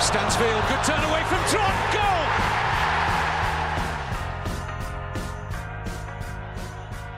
Stansfield, good turn away from Trot. Goal.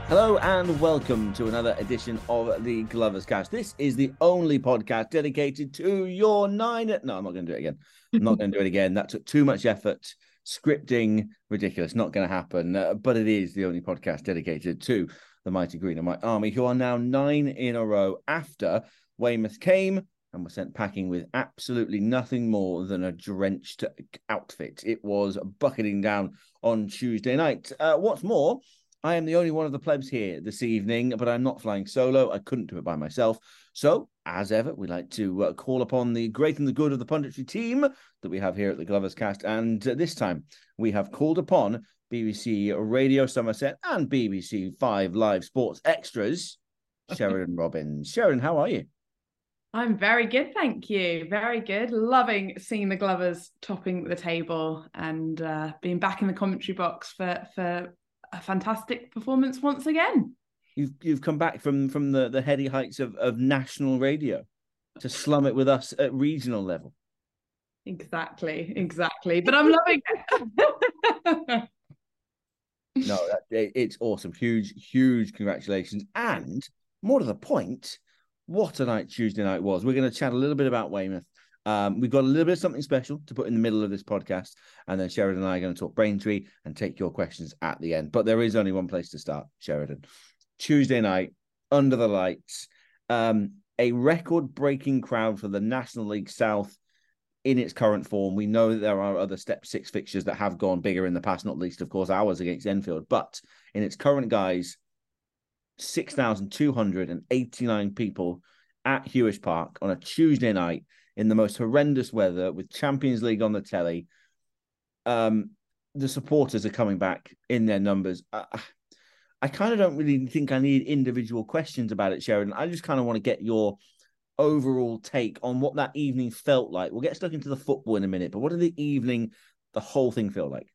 Hello and welcome to another edition of the Glovers Cast. This is the only podcast dedicated to your nine. No, I'm not going to do it again. I'm not going to do it again. That took too much effort. Scripting, ridiculous. Not going to happen. Uh, but it is the only podcast dedicated to the mighty Green and White Army, who are now nine in a row after Weymouth came and were sent packing with absolutely nothing more than a drenched outfit. It was bucketing down on Tuesday night. Uh, what's more, I am the only one of the plebs here this evening, but I'm not flying solo. I couldn't do it by myself. So, as ever, we like to uh, call upon the great and the good of the punditry team that we have here at the Glovers Cast. And uh, this time, we have called upon BBC Radio Somerset and BBC Five Live Sports Extras, Sheridan Robbins. Sheridan, how are you? I'm very good, thank you. Very good. Loving seeing the Glovers topping the table and uh, being back in the commentary box for for a fantastic performance once again. You've you've come back from from the, the heady heights of, of national radio to slum it with us at regional level. Exactly, exactly. But I'm loving it. no, that, it, it's awesome. Huge, huge congratulations. And more to the point, what a night Tuesday night was. We're going to chat a little bit about Weymouth. Um, we've got a little bit of something special to put in the middle of this podcast, and then Sheridan and I are going to talk Braintree and take your questions at the end. But there is only one place to start, Sheridan. Tuesday night, under the lights, um, a record-breaking crowd for the National League South in its current form. We know that there are other Step Six fixtures that have gone bigger in the past, not least, of course, ours against Enfield. But in its current guise, six thousand two hundred and eighty-nine people at Huish Park on a Tuesday night in the most horrendous weather with Champions League on the telly. Um, the supporters are coming back in their numbers. I, I kind of don't really think I need individual questions about it, Sheridan. I just kind of want to get your overall take on what that evening felt like. We'll get stuck into the football in a minute, but what did the evening, the whole thing feel like?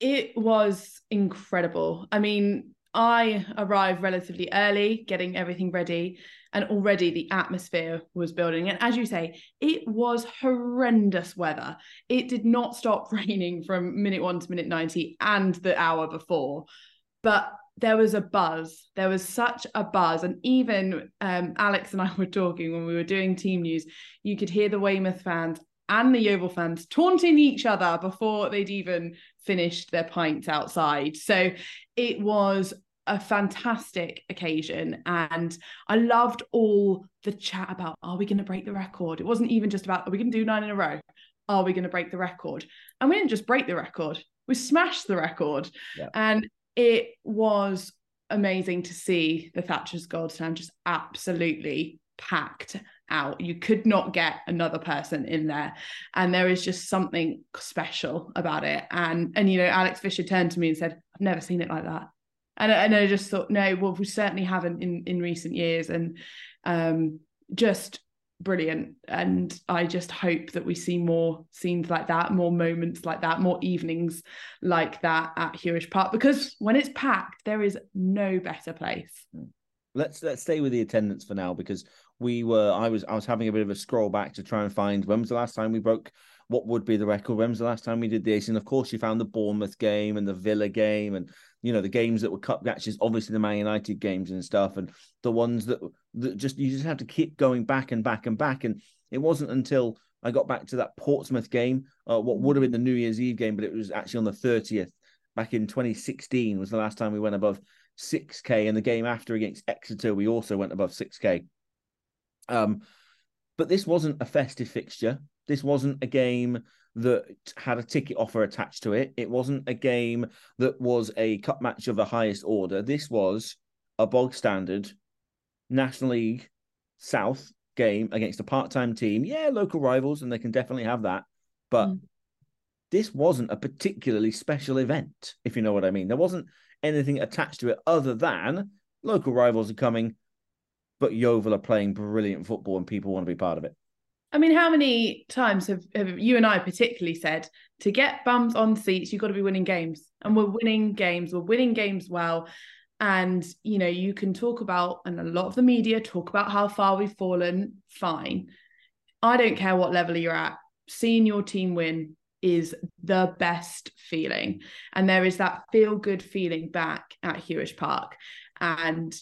It was incredible. I mean, I arrived relatively early, getting everything ready, and already the atmosphere was building. And as you say, it was horrendous weather. It did not stop raining from minute one to minute 90 and the hour before. But there was a buzz. There was such a buzz. And even um, Alex and I were talking when we were doing team news, you could hear the Weymouth fans and the Yeovil fans taunting each other before they'd even finished their pints outside. So it was a fantastic occasion and I loved all the chat about are we going to break the record? It wasn't even just about are we going to do nine in a row? Are we going to break the record? And we didn't just break the record, we smashed the record. Yeah. And it was amazing to see the Thatcher's Gold Stand just absolutely packed out. You could not get another person in there. And there is just something special about it. And and you know, Alex Fisher turned to me and said, I've never seen it like that. And, and I just thought, no, well, we certainly haven't in, in recent years. And um, just brilliant. And I just hope that we see more scenes like that, more moments like that, more evenings like that at Huish Park. Because when it's packed, there is no better place. Let's let's stay with the attendance for now because we were I was I was having a bit of a scroll back to try and find when was the last time we broke what would be the record? When was the last time we did this? And of course, you found the Bournemouth game and the Villa game, and you know the games that were cup matches, obviously the Man United games and stuff, and the ones that that just you just have to keep going back and back and back. And it wasn't until I got back to that Portsmouth game, uh, what would have been the New Year's Eve game, but it was actually on the thirtieth back in 2016 was the last time we went above 6k and the game after against exeter we also went above 6k um but this wasn't a festive fixture this wasn't a game that had a ticket offer attached to it. It wasn't a game that was a cup match of the highest order. This was a bog standard National League South game against a part time team. Yeah, local rivals, and they can definitely have that. But Mm. this wasn't a particularly special event, if you know what I mean. There wasn't anything attached to it other than local rivals are coming, but Yeovil are playing brilliant football and people want to be part of it. I mean, how many times have, have you and I particularly said to get bums on seats, you've got to be winning games? And we're winning games, we're winning games well. And, you know, you can talk about, and a lot of the media talk about how far we've fallen. Fine. I don't care what level you're at. Seeing your team win is the best feeling. And there is that feel good feeling back at Huish Park. And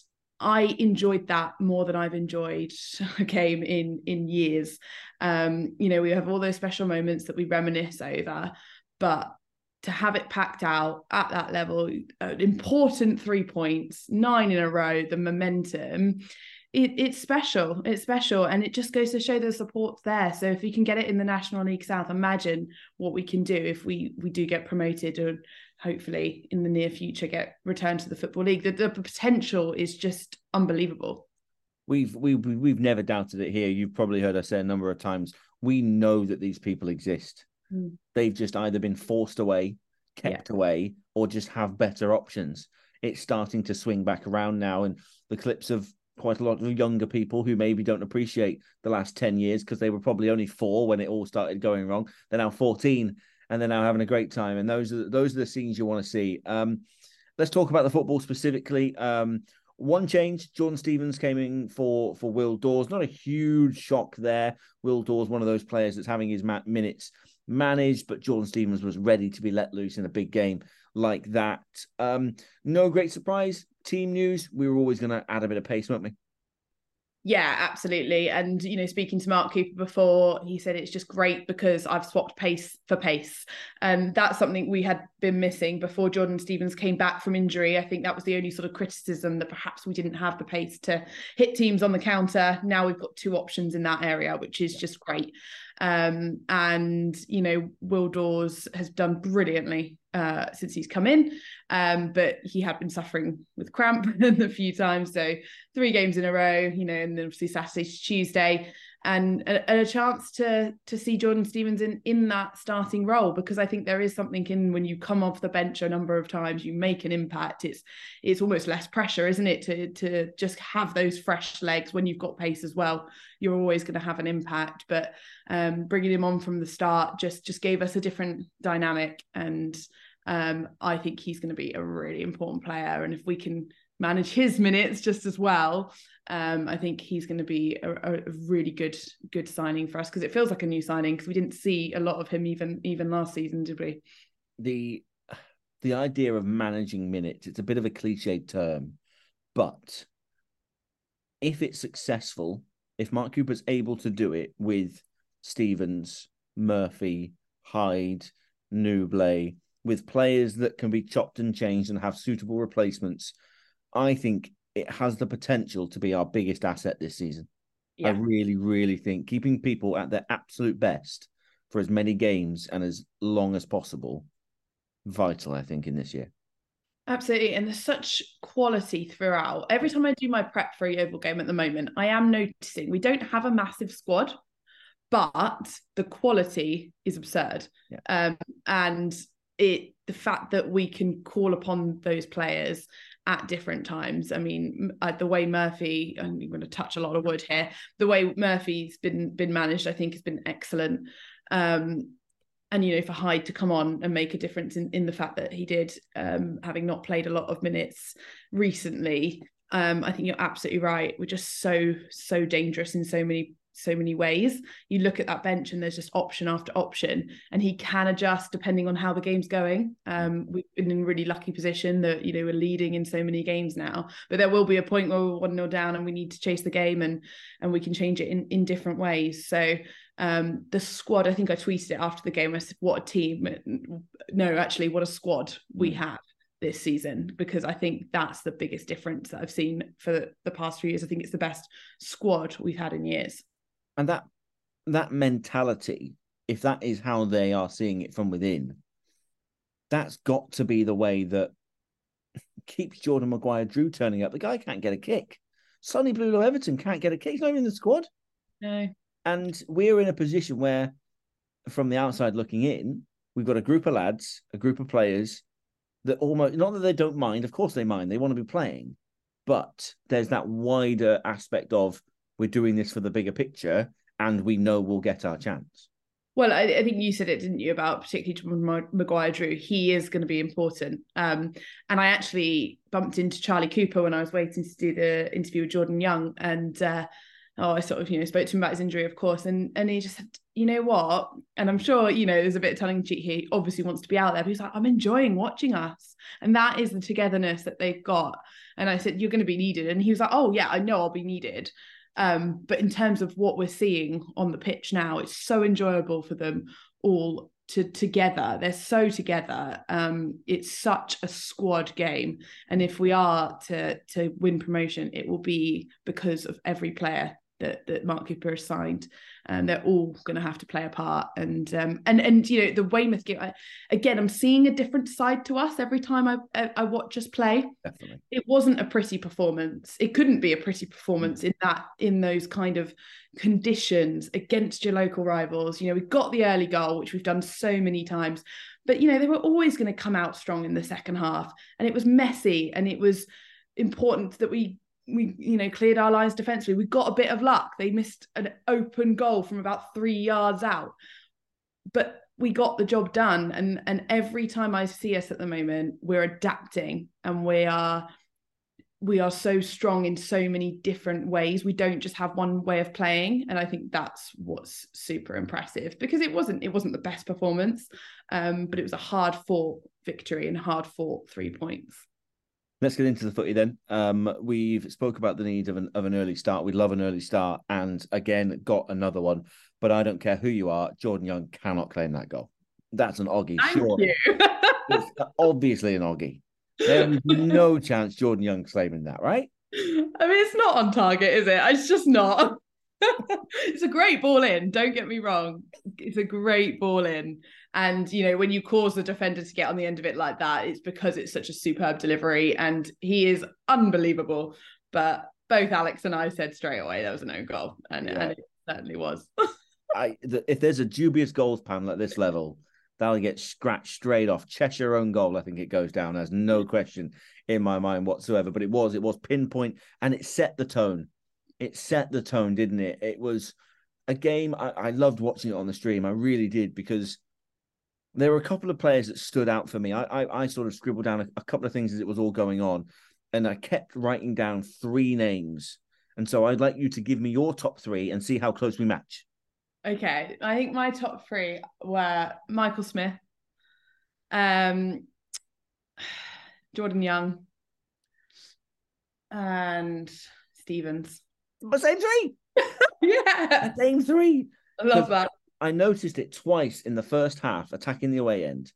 I enjoyed that more than I've enjoyed a game in in years. Um, you know, we have all those special moments that we reminisce over, but to have it packed out at that level, an important three points, nine in a row, the momentum, it, it's special. It's special, and it just goes to show the support's there. So if we can get it in the National League South, imagine what we can do if we we do get promoted and hopefully in the near future get returned to the football league. The, the potential is just unbelievable. We've we we- we've never doubted it here. You've probably heard us say a number of times. We know that these people exist. Mm. They've just either been forced away, kept away, or just have better options. It's starting to swing back around now, and the clips of quite a lot of younger people who maybe don't appreciate the last 10 years because they were probably only four when it all started going wrong. They're now 14 and they're now having a great time. And those are those are the scenes you want to see. Um, let's talk about the football specifically. Um, one change: Jordan Stevens came in for for Will Dawes. Not a huge shock there. Will Dawes, one of those players that's having his minutes managed, but Jordan Stevens was ready to be let loose in a big game like that. Um, no great surprise. Team news: we were always going to add a bit of pace, weren't we? Yeah, absolutely. And, you know, speaking to Mark Cooper before, he said it's just great because I've swapped pace for pace. And that's something we had been missing before Jordan Stevens came back from injury. I think that was the only sort of criticism that perhaps we didn't have the pace to hit teams on the counter. Now we've got two options in that area, which is just great. Um, and, you know, Will Dawes has done brilliantly uh, since he's come in. Um, but he had been suffering with cramp a few times. So three games in a row, you know, and then obviously Saturday to Tuesday, and a, and a chance to to see Jordan Stevens in in that starting role because I think there is something in when you come off the bench a number of times, you make an impact. It's it's almost less pressure, isn't it, to to just have those fresh legs when you've got pace as well. You're always going to have an impact, but um, bringing him on from the start just just gave us a different dynamic and. Um, I think he's going to be a really important player, and if we can manage his minutes just as well, um, I think he's going to be a, a really good good signing for us because it feels like a new signing because we didn't see a lot of him even even last season, did we? the the idea of managing minutes it's a bit of a cliched term but if it's successful if mark cooper's able to do it with stevens murphy hyde nouble with players that can be chopped and changed and have suitable replacements i think it has the potential to be our biggest asset this season i really really think keeping people at their absolute best for as many games and as long as possible vital, I think, in this year. Absolutely. And there's such quality throughout. Every time I do my prep for a Yeovil game at the moment, I am noticing we don't have a massive squad, but the quality is absurd. Yeah. Um, and it the fact that we can call upon those players at different times. I mean, uh, the way Murphy, I'm going to touch a lot of wood here. The way Murphy's been been managed, I think, has been excellent. Um, and you know for Hyde to come on and make a difference in, in the fact that he did um, having not played a lot of minutes recently um, I think you're absolutely right we're just so so dangerous in so many so many ways you look at that bench and there's just option after option and he can adjust depending on how the game's going um, we've been in a really lucky position that you know we're leading in so many games now but there will be a point where we're one nil down and we need to chase the game and and we can change it in in different ways so um, the squad, I think I tweeted it after the game. I said, what a team. No, actually, what a squad we have this season, because I think that's the biggest difference that I've seen for the past few years. I think it's the best squad we've had in years. And that that mentality, if that is how they are seeing it from within, that's got to be the way that keeps Jordan Maguire Drew turning up. The guy can't get a kick. Sonny Blu Lo-Everton can't get a kick. He's not even in the squad. No. And we're in a position where from the outside looking in, we've got a group of lads, a group of players that almost not that they don't mind, of course they mind, they want to be playing, but there's that wider aspect of we're doing this for the bigger picture and we know we'll get our chance. Well, I, I, think you said it, didn't you, about particularly Jordan Maguire Drew. He is going to be important. Um, and I actually bumped into Charlie Cooper when I was waiting to do the interview with Jordan Young. And uh, oh, I sort of, you know, spoke to him about his injury, of course. And and he just said, you know what? And I'm sure, you know, there's a bit of telling cheek. He obviously wants to be out there, but he's like, I'm enjoying watching us. And that is the togetherness that they've got. And I said, You're going to be needed. And he was like, Oh, yeah, I know I'll be needed. Um, but in terms of what we're seeing on the pitch now, it's so enjoyable for them all to together. They're so together. Um, it's such a squad game, and if we are to to win promotion, it will be because of every player that that Mark Cooper has signed and they're all going to have to play a part. And um, and and you know the Weymouth game I, again. I'm seeing a different side to us every time I, I, I watch us play. Definitely, it wasn't a pretty performance. It couldn't be a pretty performance in that in those kind of conditions against your local rivals. You know, we got the early goal, which we've done so many times, but you know they were always going to come out strong in the second half, and it was messy, and it was important that we we you know cleared our lines defensively. We got a bit of luck. They missed an open goal from about three yards out, but we got the job done. And and every time I see us at the moment, we're adapting and we are we are so strong in so many different ways. We don't just have one way of playing, and I think that's what's super impressive because it wasn't it wasn't the best performance, um, but it was a hard fought victory and hard fought three points. Let's get into the footy then. Um, we've spoke about the need of an of an early start. We'd love an early start, and again got another one. But I don't care who you are, Jordan Young cannot claim that goal. That's an oggy. Thank sure, it's obviously an oggy. There is no chance Jordan Young claiming that, right? I mean, it's not on target, is it? It's just not. it's a great ball in. Don't get me wrong. It's a great ball in. And, you know, when you cause the defender to get on the end of it like that, it's because it's such a superb delivery and he is unbelievable. But both Alex and I said straight away there was an own goal, and, yeah. and it certainly was. I, the, if there's a dubious goals panel at this level, that'll get scratched straight off. Cheshire own goal, I think it goes down. There's no question in my mind whatsoever. But it was, it was pinpoint, and it set the tone. It set the tone, didn't it? It was a game I, I loved watching it on the stream. I really did because there were a couple of players that stood out for me. I I, I sort of scribbled down a, a, couple of things as it was all going on, and I kept writing down three names. And so I'd like you to give me your top three and see how close we match. Okay, I think my top three were Michael Smith, um, Jordan Young, and Stevens. The same three. yeah, same three. I love that. I noticed it twice in the first half, attacking the away end,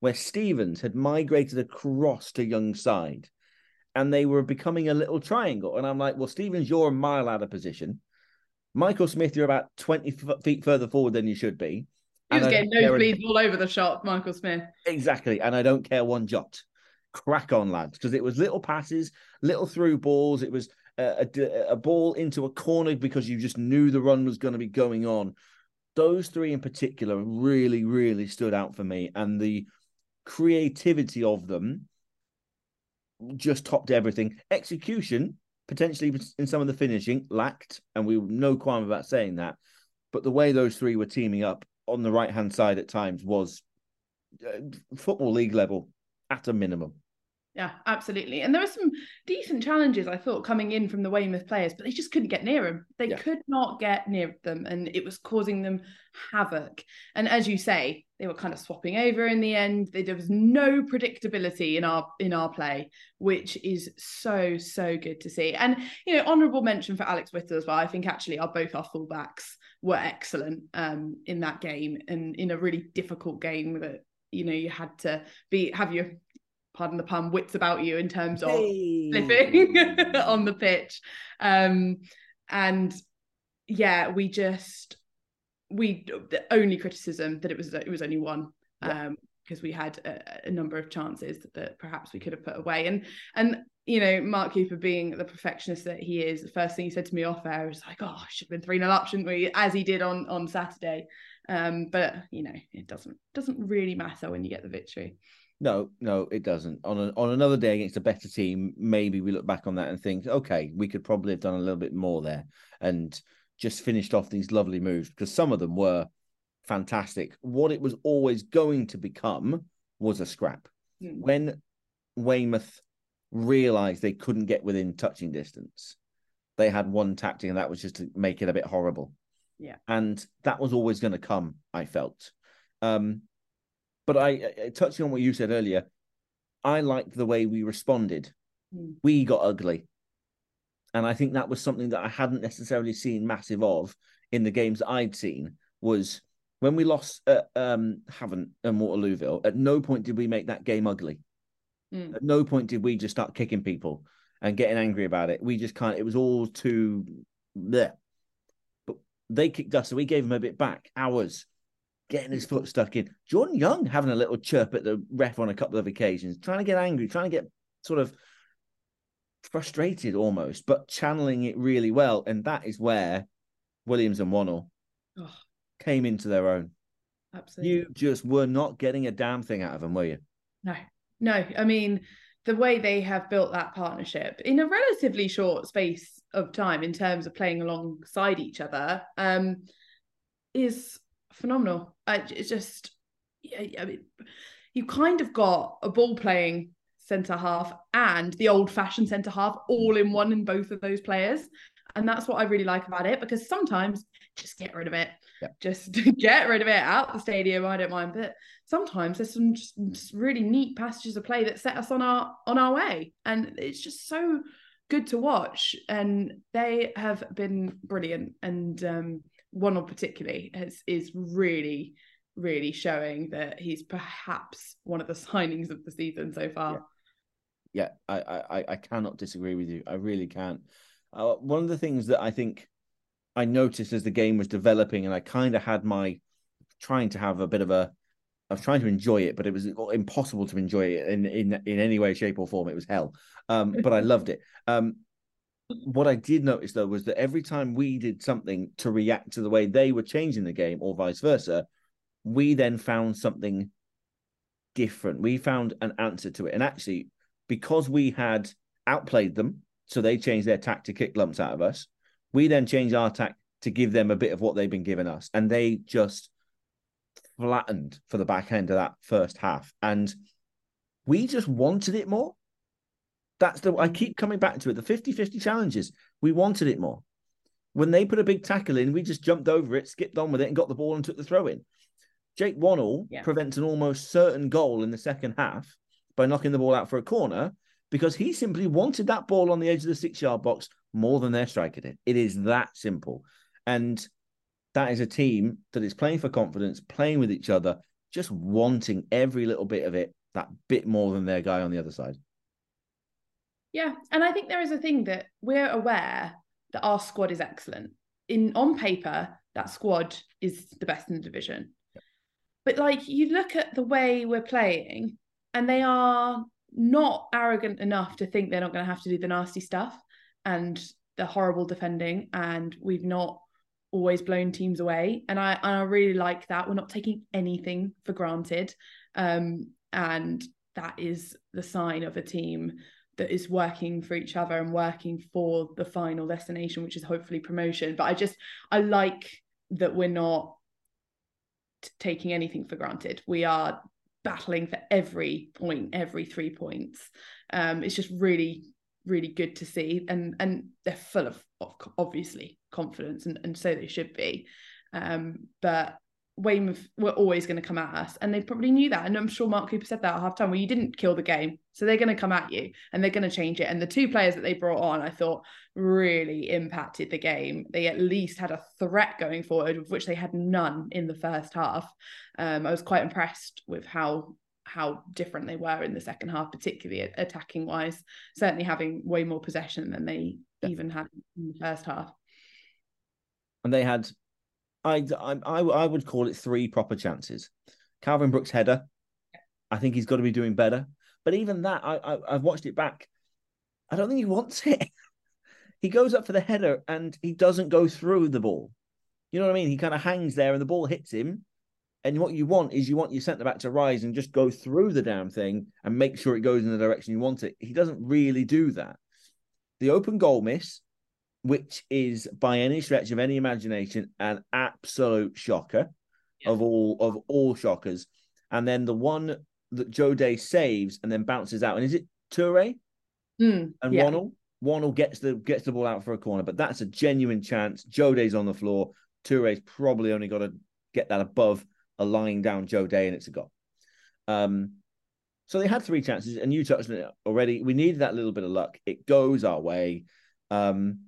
where Stevens had migrated across to Young's side and they were becoming a little triangle. And I'm like, well, Stevens, you're a mile out of position. Michael Smith, you're about 20 feet further forward than you should be. He was getting nosebleeds all over the shop, Michael Smith. Exactly. And I don't care one jot. Crack on, lads, because it was little passes, little through balls. It was a, a, a ball into a corner because you just knew the run was going to be going on those three in particular really, really stood out for me, and the creativity of them just topped everything. Execution, potentially in some of the finishing, lacked, and we no qualm about saying that. But the way those three were teaming up on the right hand side at times was uh, football league level at a minimum. Yeah, absolutely. And there were some decent challenges, I thought, coming in from the Weymouth players, but they just couldn't get near them. They yeah. could not get near them, and it was causing them havoc. And as you say, they were kind of swapping over in the end. There was no predictability in our in our play, which is so so good to see. And you know, honourable mention for Alex Witter as well. I think actually our both our fullbacks were excellent um, in that game, and in a really difficult game that you know you had to be have your pardon the pun, wits about you in terms of hey. flipping on the pitch. Um, and yeah, we just we the only criticism that it was it was only one. Yeah. Um, because we had a, a, number of chances that perhaps we could have put away. And and you know, Mark Cooper being the perfectionist that he is, the first thing he said to me off air was like, "Oh, should have been three 0 up, shouldn't we?" As he did on on Saturday. Um, but you know, it doesn't doesn't really matter when you get the victory. No, no, it doesn't. On a, on another day against a better team, maybe we look back on that and think, okay, we could probably have done a little bit more there and just finished off these lovely moves because some of them were fantastic. What it was always going to become was a scrap. Mm. When Weymouth realized they couldn't get within touching distance, they had one tactic, and that was just to make it a bit horrible. Yeah. And that was always going to come, I felt. Um, but I, I, touching on what you said earlier, I liked the way we responded. Mm. We got ugly. And I think that was something that I hadn't necessarily seen massive of in the games that I'd seen was when we lost at um, Havant and Waterlooville, at no point did we make that game ugly. Mm. At no point did we just start kicking people and getting angry about it. We just kind of, it was all too there. But they kicked us, so we gave them a bit back. Ours getting his foot stuck in. Jordan Young having a little chirp at the ref on a couple of occasions, trying to get angry, trying to get sort of frustrated almost, but channeling it really well. And that is where Williams and Wannell oh came into their own. Absolutely. You just were not getting a damn thing out of them, were you? No, no. I mean, the way they have built that partnership in a relatively short space of time in terms of playing alongside each other um, is phenomenal. I, it's just, I mean, you kind of got a ball playing centre half and the old fashioned centre half all in one in both of those players. And that's what I really like about it because sometimes just get rid of it. Just get rid of it out the stadium. I don't mind. But sometimes there's some just really neat passages of play that set us on our on our way. And it's just so good to watch. And they have been brilliant. And um, one of particularly has, is really, really showing that he's perhaps one of the signings of the season so far. Yeah, yeah I, I, I cannot disagree with you. I really can't. Uh, one of the things that I think I noticed as the game was developing, and I kind of had my trying to have a bit of a. I was trying to enjoy it, but it was impossible to enjoy it in in in any way, shape, or form. It was hell, um, but I loved it. Um, what I did notice though was that every time we did something to react to the way they were changing the game, or vice versa, we then found something different. We found an answer to it, and actually, because we had outplayed them, so they changed their tack to kick lumps out of us. We then changed our tack to give them a bit of what they've been giving us, and they just flattened for the back end of that first half, and we just wanted it more. That's the I keep coming back to it. The 50-50 challenges, we wanted it more. When they put a big tackle in, we just jumped over it, skipped on with it, and got the ball and took the throw in. Jake Wannell yeah. prevents an almost certain goal in the second half by knocking the ball out for a corner because he simply wanted that ball on the edge of the six yard box more than their striker did. It is that simple. And that is a team that is playing for confidence, playing with each other, just wanting every little bit of it, that bit more than their guy on the other side. Yeah. And I think there is a thing that we're aware that our squad is excellent. In on paper, that squad is the best in the division. But like you look at the way we're playing, and they are not arrogant enough to think they're not going to have to do the nasty stuff and the horrible defending and we've not always blown teams away and I and I really like that we're not taking anything for granted um, and that is the sign of a team that is working for each other and working for the final destination which is hopefully promotion but I just I like that we're not t- taking anything for granted we are battling for every point, every three points. Um, it's just really, really good to see, and and they're full of, of obviously confidence, and, and so they should be. Um, but Weymouth were always going to come at us, and they probably knew that. And I'm sure Mark Cooper said that at half time. Well, you didn't kill the game, so they're going to come at you, and they're going to change it. And the two players that they brought on, I thought, really impacted the game. They at least had a threat going forward, of which they had none in the first half. Um, I was quite impressed with how how different they were in the second half, particularly attacking wise. Certainly having way more possession than they yeah. even had in the first half. And they had I, I, I would call it three proper chances. Calvin Brooks' header, I think he's got to be doing better. But even that, I, I I've watched it back. I don't think he wants it. he goes up for the header and he doesn't go through the ball. You know what I mean? He kind of hangs there and the ball hits him. And what you want is you want your centre back to rise and just go through the damn thing and make sure it goes in the direction you want it. He doesn't really do that. The open goal miss, which is by any stretch of any imagination an absolute shocker yeah. of all of all shockers. And then the one that Joe Day saves and then bounces out. And is it Toure? Mm, and yeah. Wannell gets the gets the ball out for a corner, but that's a genuine chance. Joe Day's on the floor. Toure's probably only got to get that above a lying down Joe Day, and it's a goal. Um, so they had three chances, and you touched on it already. We needed that little bit of luck. It goes our way. Um,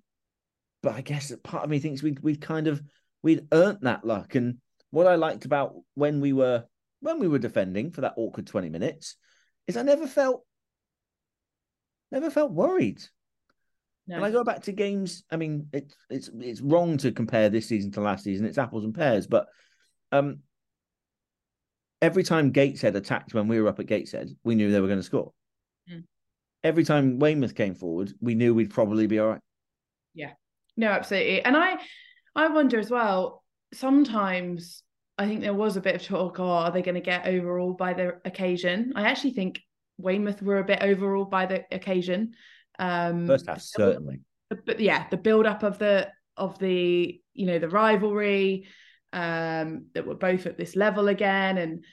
but I guess that part of me thinks we'd we'd kind of we'd earned that luck. And what I liked about when we were when we were defending for that awkward 20 minutes is I never felt never felt worried. No. And I go back to games. I mean, it's it's it's wrong to compare this season to last season. It's apples and pears, but um, every time Gateshead attacked when we were up at Gateshead, we knew they were going to score. Mm. Every time Weymouth came forward, we knew we'd probably be all right. Yeah, no, absolutely. And I, I wonder as well. Sometimes I think there was a bit of talk. Oh, are they going to get overall by the occasion? I actually think Weymouth were a bit overall by the occasion. Um, First half, certainly. But yeah, the build up of the of the you know the rivalry um, that were both at this level again, and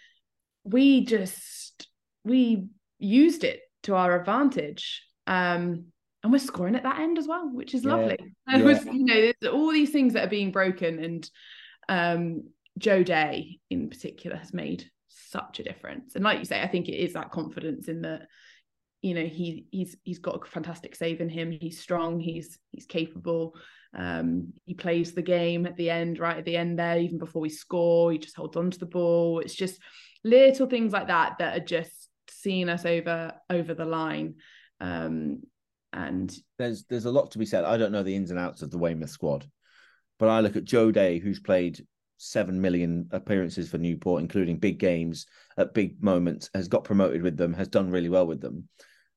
we just we used it to our advantage. Um, and we're scoring at that end as well, which is yeah. lovely. Yeah. Was, you know, all these things that are being broken, and um, Joe Day in particular has made such a difference. And like you say, I think it is that confidence in that, you know, he he's he's got a fantastic save in him. He's strong. He's he's capable. Um, he plays the game at the end, right at the end there, even before we score. He just holds on to the ball. It's just little things like that that are just seeing us over over the line. Um, and there's there's a lot to be said. I don't know the ins and outs of the Weymouth squad, but I look at Joe Day, who's played seven million appearances for Newport, including big games at big moments, has got promoted with them, has done really well with them.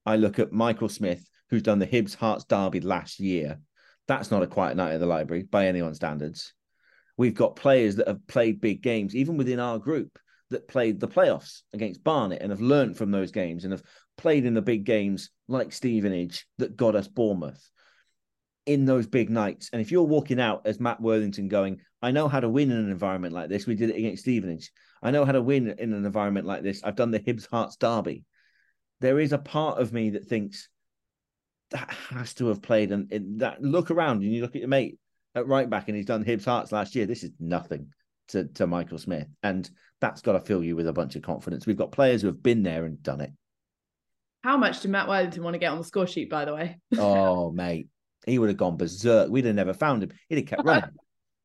I look at Michael Smith, who's done the Hibs Hearts Derby last year. That's not a quiet night at the library by anyone's standards. We've got players that have played big games, even within our group, that played the playoffs against Barnet and have learned from those games and have played in the big games like Stevenage that got us Bournemouth in those big nights. And if you're walking out as Matt Worthington going, I know how to win in an environment like this. We did it against Stevenage. I know how to win in an environment like this. I've done the Hibs Hearts Derby. There is a part of me that thinks that has to have played. And, that look around and you look at your mate at right back and he's done Hibs Hearts last year. This is nothing to, to Michael Smith. And that's got to fill you with a bunch of confidence. We've got players who have been there and done it. How much did Matt Worthington want to get on the score sheet, by the way? oh, mate he would have gone berserk. We'd have never found him. He'd have kept running.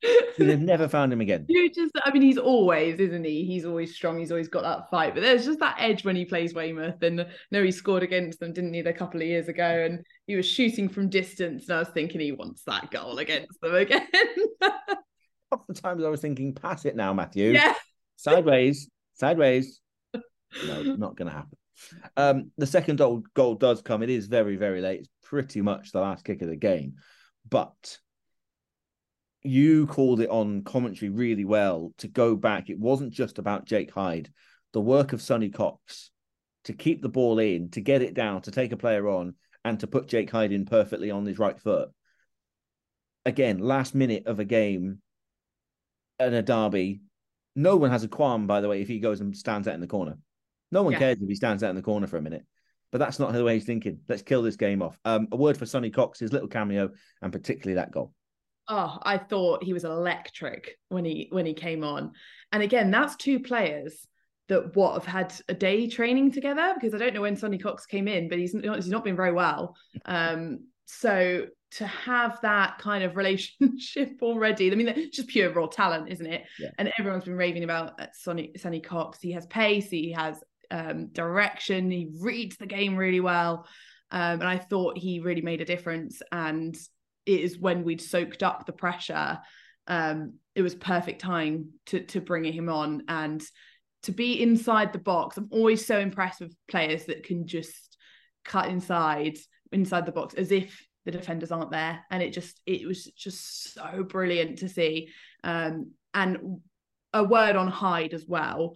We'd have never found him again. You just, I mean, he's always, isn't he? He's always strong. He's always got that fight. But there's just that edge when he plays Weymouth. And no, he scored against them, didn't he, a couple of years ago? And he was shooting from distance. And I was thinking he wants that goal against them again. Half the times I was thinking, pass it now, Matthew. Yeah. Sideways, sideways. No, not going to happen. Um, the second goal, goal does come. It is very, very late. It's pretty much the last kick of the game. But you called it on commentary really well to go back. It wasn't just about Jake Hyde. The work of Sonny Cox to keep the ball in, to get it down, to take a player on, and to put Jake Hyde in perfectly on his right foot. Again, last minute of a game and a derby. No one has a qualm, by the way, if he goes and stands out in the corner. No one yeah. cares if he stands out in the corner for a minute. But that's not the way he's thinking. Let's kill this game off. Um, a word for Sonny Cox, his little cameo, and particularly that goal. Oh, I thought he was electric when he when he came on. And again, that's two players that what have had a day training together because I don't know when Sonny Cox came in, but he's not, he's not been very well. Um, so to have that kind of relationship already, I mean, it's just pure raw talent, isn't it? Yeah. And everyone's been raving about uh, Sonny Sonny Cox. He has pace. He has um, direction. He reads the game really well. Um, and I thought he really made a difference. And it is when we'd soaked up the pressure, um, it was perfect time to to bring him on. And to be inside the box. I'm always so impressed with players that can just cut inside inside the box as if the defenders aren't there. And it just it was just so brilliant to see. Um and a word on Hyde as well.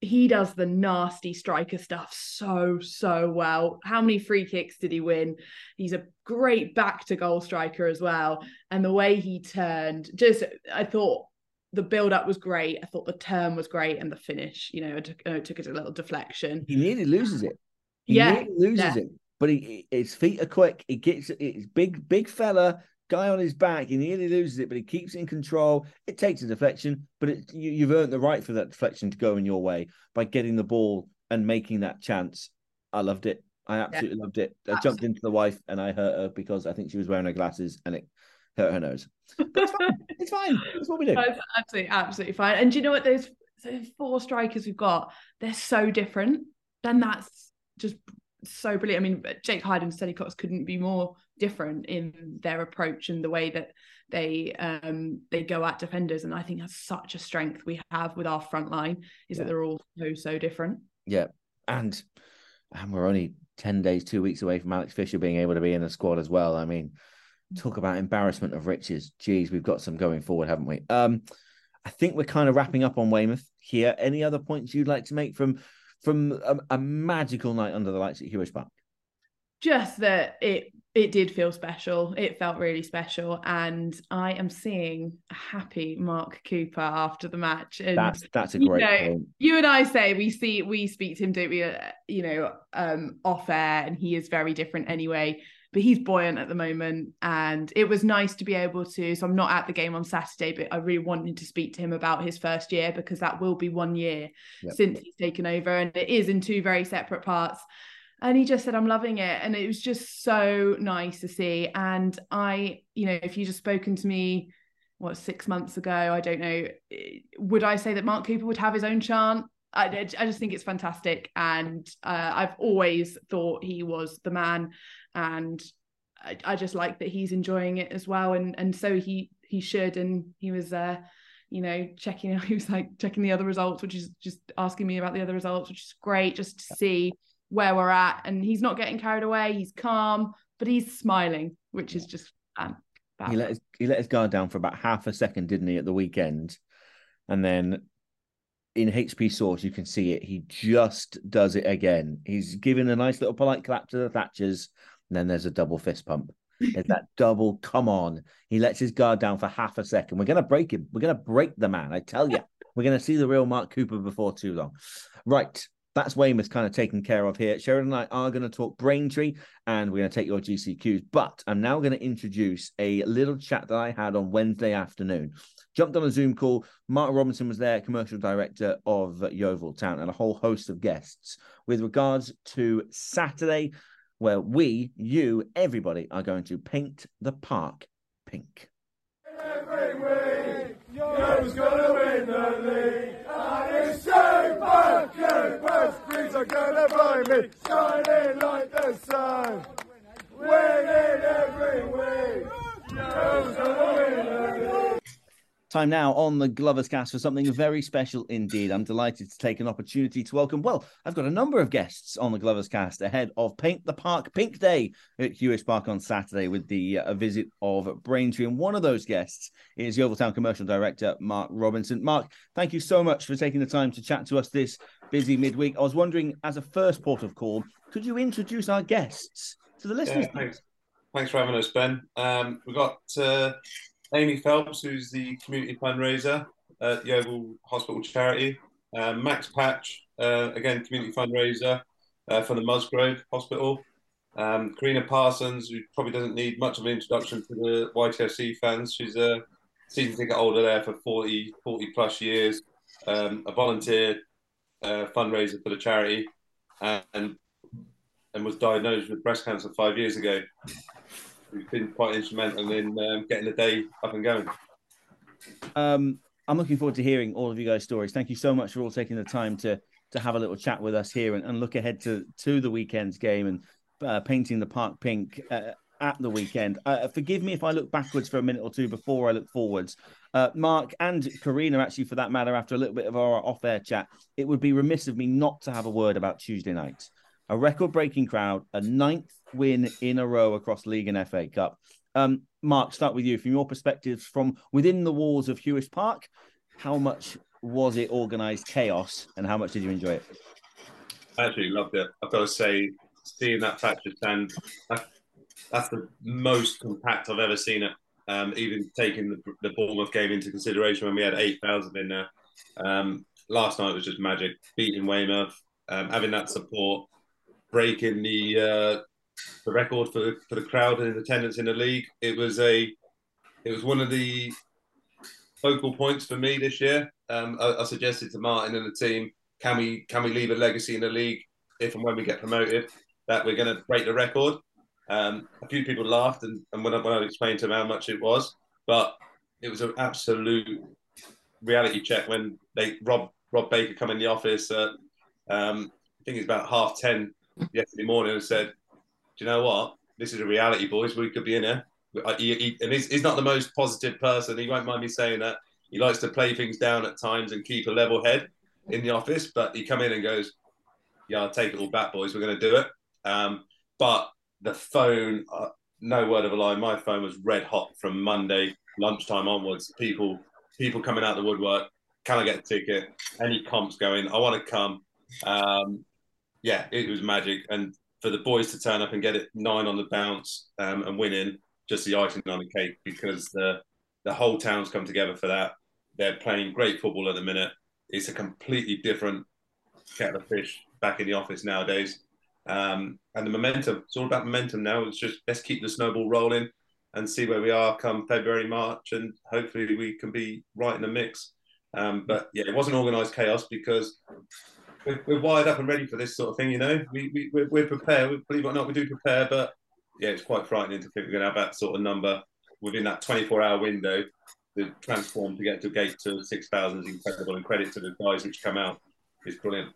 He does the nasty striker stuff so so well. How many free kicks did he win? He's a great back to goal striker as well. And the way he turned just i thought the build up was great. I thought the turn was great and the finish you know it took, it took it a little deflection. He nearly loses it. He yeah. nearly loses yeah. it but he his feet are quick he gets it's big big fella guy on his back. He nearly loses it, but he keeps in control. It takes a deflection, but it, you, have earned the right for that deflection to go in your way by getting the ball and making that chance. I loved it. I absolutely yeah. loved it. I absolutely. jumped into the wife and I hurt her because I think she was wearing her glasses and it hurt her nose. But it's fine. it's fine. That's what we do. That's absolutely, absolutely fine. And do you know what? Those, those four strikers we've got, they're so different. Then that's just so brilliant. I mean, Jake Hyde and Sonny Cox couldn't be more different in their approach and the way that they um they go at defenders. And I think that's such a strength we have with our front line is yeah. that they're all so so different. Yeah, and and we're only ten days, two weeks away from Alex Fisher being able to be in the squad as well. I mean, talk about embarrassment of riches. Geez, we've got some going forward, haven't we? Um, I think we're kind of wrapping up on Weymouth here. Any other points you'd like to make from from a, a magical night under the lights at Huish Park? Just that it it did feel special. It felt really special, and I am seeing a happy Mark Cooper after the match. And that's that's a great. You, know, you and I say we see we speak to him, don't we? Uh, you know, um, off air, and he is very different anyway but he's buoyant at the moment and it was nice to be able to so i'm not at the game on saturday but i really wanted to speak to him about his first year because that will be one year yep. since he's taken over and it is in two very separate parts. And he just said i'm loving it and it was just so nice to see. And i you know if you just spoken to me what six months ago i don't know would i say that mark cooper would have his own chant I, I just think it's fantastic. And uh, i've always thought he was the man. And I, I, just like that he's enjoying it as well. And and so he he should. And he was uh you know checking he was like checking the other results which is just asking me about the other results which is great just to see where we're at. And he's not getting carried away. He's calm but he's smiling which is just um, he let his, he let his guard down for about half a second didn't he at the weekend? And then in HP source you can see it he just does it again he's giving a nice little polite clap to the Thatchers and then there's a double fist pump. There's that double, come on. He lets his guard down for half a second. We're going to break him. We're going to break the man. I tell you, we're going to see the real Mark Cooper before too long. Right. That's Weymouth kind of taken care of here. Sheridan and I are going to talk Braintree and we're going to take your GCQs. But I'm now going to introduce a little chat that I had on Wednesday afternoon. Jumped on a Zoom call. Mark Robinson was there, commercial director of Yeovil Town, and a whole host of guests with regards to Saturday where we, you, everybody are going to paint the park pink. Every week, who's gonna win the league? Super Greens are gonna find me, shining like the sun. Winning every week, who's gonna the league? Time now on the Glovers cast for something very special indeed. I'm delighted to take an opportunity to welcome. Well, I've got a number of guests on the Glovers cast ahead of Paint the Park Pink Day at Huish Park on Saturday with the uh, visit of Braintree. And one of those guests is Yeovil Town Commercial Director Mark Robinson. Mark, thank you so much for taking the time to chat to us this busy midweek. I was wondering, as a first port of call, could you introduce our guests to the listeners? Yeah, thanks. thanks for having us, Ben. Um, we've got. Uh... Amy Phelps, who's the community fundraiser at Yeovil Hospital Charity. Uh, Max Patch, uh, again, community fundraiser uh, for the Musgrove Hospital. Um, Karina Parsons, who probably doesn't need much of an introduction to the YTFC fans. She's a season ticket holder there for 40, 40 plus years, um, a volunteer uh, fundraiser for the charity, and and was diagnosed with breast cancer five years ago who's been quite instrumental in um, getting the day up and going. Um, I'm looking forward to hearing all of you guys' stories. Thank you so much for all taking the time to to have a little chat with us here and, and look ahead to to the weekend's game and uh, painting the park pink uh, at the weekend. Uh, forgive me if I look backwards for a minute or two before I look forwards. Uh, Mark and Karina, actually, for that matter, after a little bit of our off-air chat, it would be remiss of me not to have a word about Tuesday night. A record-breaking crowd, a ninth win in a row across league and FA Cup. Um, Mark, start with you from your perspectives from within the walls of Huish Park. How much was it organised chaos, and how much did you enjoy it? I actually loved it. I've got to say, seeing that Thatcher stand, that's the most compact I've ever seen it. Um, even taking the, the Bournemouth game into consideration when we had 8,000 in there. Um, last night was just magic. Beating Weymouth, um, having that support, breaking the uh, the record for the, for the crowd and his attendance in the league. It was a it was one of the focal points for me this year. Um, I, I, suggested to Martin and the team, can we can we leave a legacy in the league if and when we get promoted that we're going to break the record. Um, a few people laughed, and, and when, I, when I explained to them how much it was, but it was an absolute reality check when they Rob Rob Baker come in the office um, I think it's about half ten yesterday morning and said, "Do you know what? This is a reality, boys. We could be in here." He, he, and he's, he's not the most positive person. He won't mind me saying that. He likes to play things down at times and keep a level head in the office. But he come in and goes, "Yeah, I'll take it all back, boys. We're going to do it." Um, but the phone, uh, no word of a lie, my phone was red hot from Monday lunchtime onwards. People, people coming out the woodwork. Can I get a ticket? Any comps going? I want to come. Um, yeah, it was magic. And for the boys to turn up and get it nine on the bounce um, and winning, just the icing on the cake because the the whole town's come together for that. They're playing great football at the minute. It's a completely different kettle of fish back in the office nowadays. Um, and the momentum, it's all about momentum now. It's just let's keep the snowball rolling and see where we are come February, March, and hopefully we can be right in the mix. Um, but yeah, it wasn't organised chaos because we're, we're, wired up and ready for this sort of thing. You know, we, we we're, we're prepared. We, believe it or not, we do prepare. But yeah, it's quite frightening to think we're going to have that sort of number within that 24-hour window to transform to get to gate to 6,000 is incredible. And credit to the guys which come out is brilliant.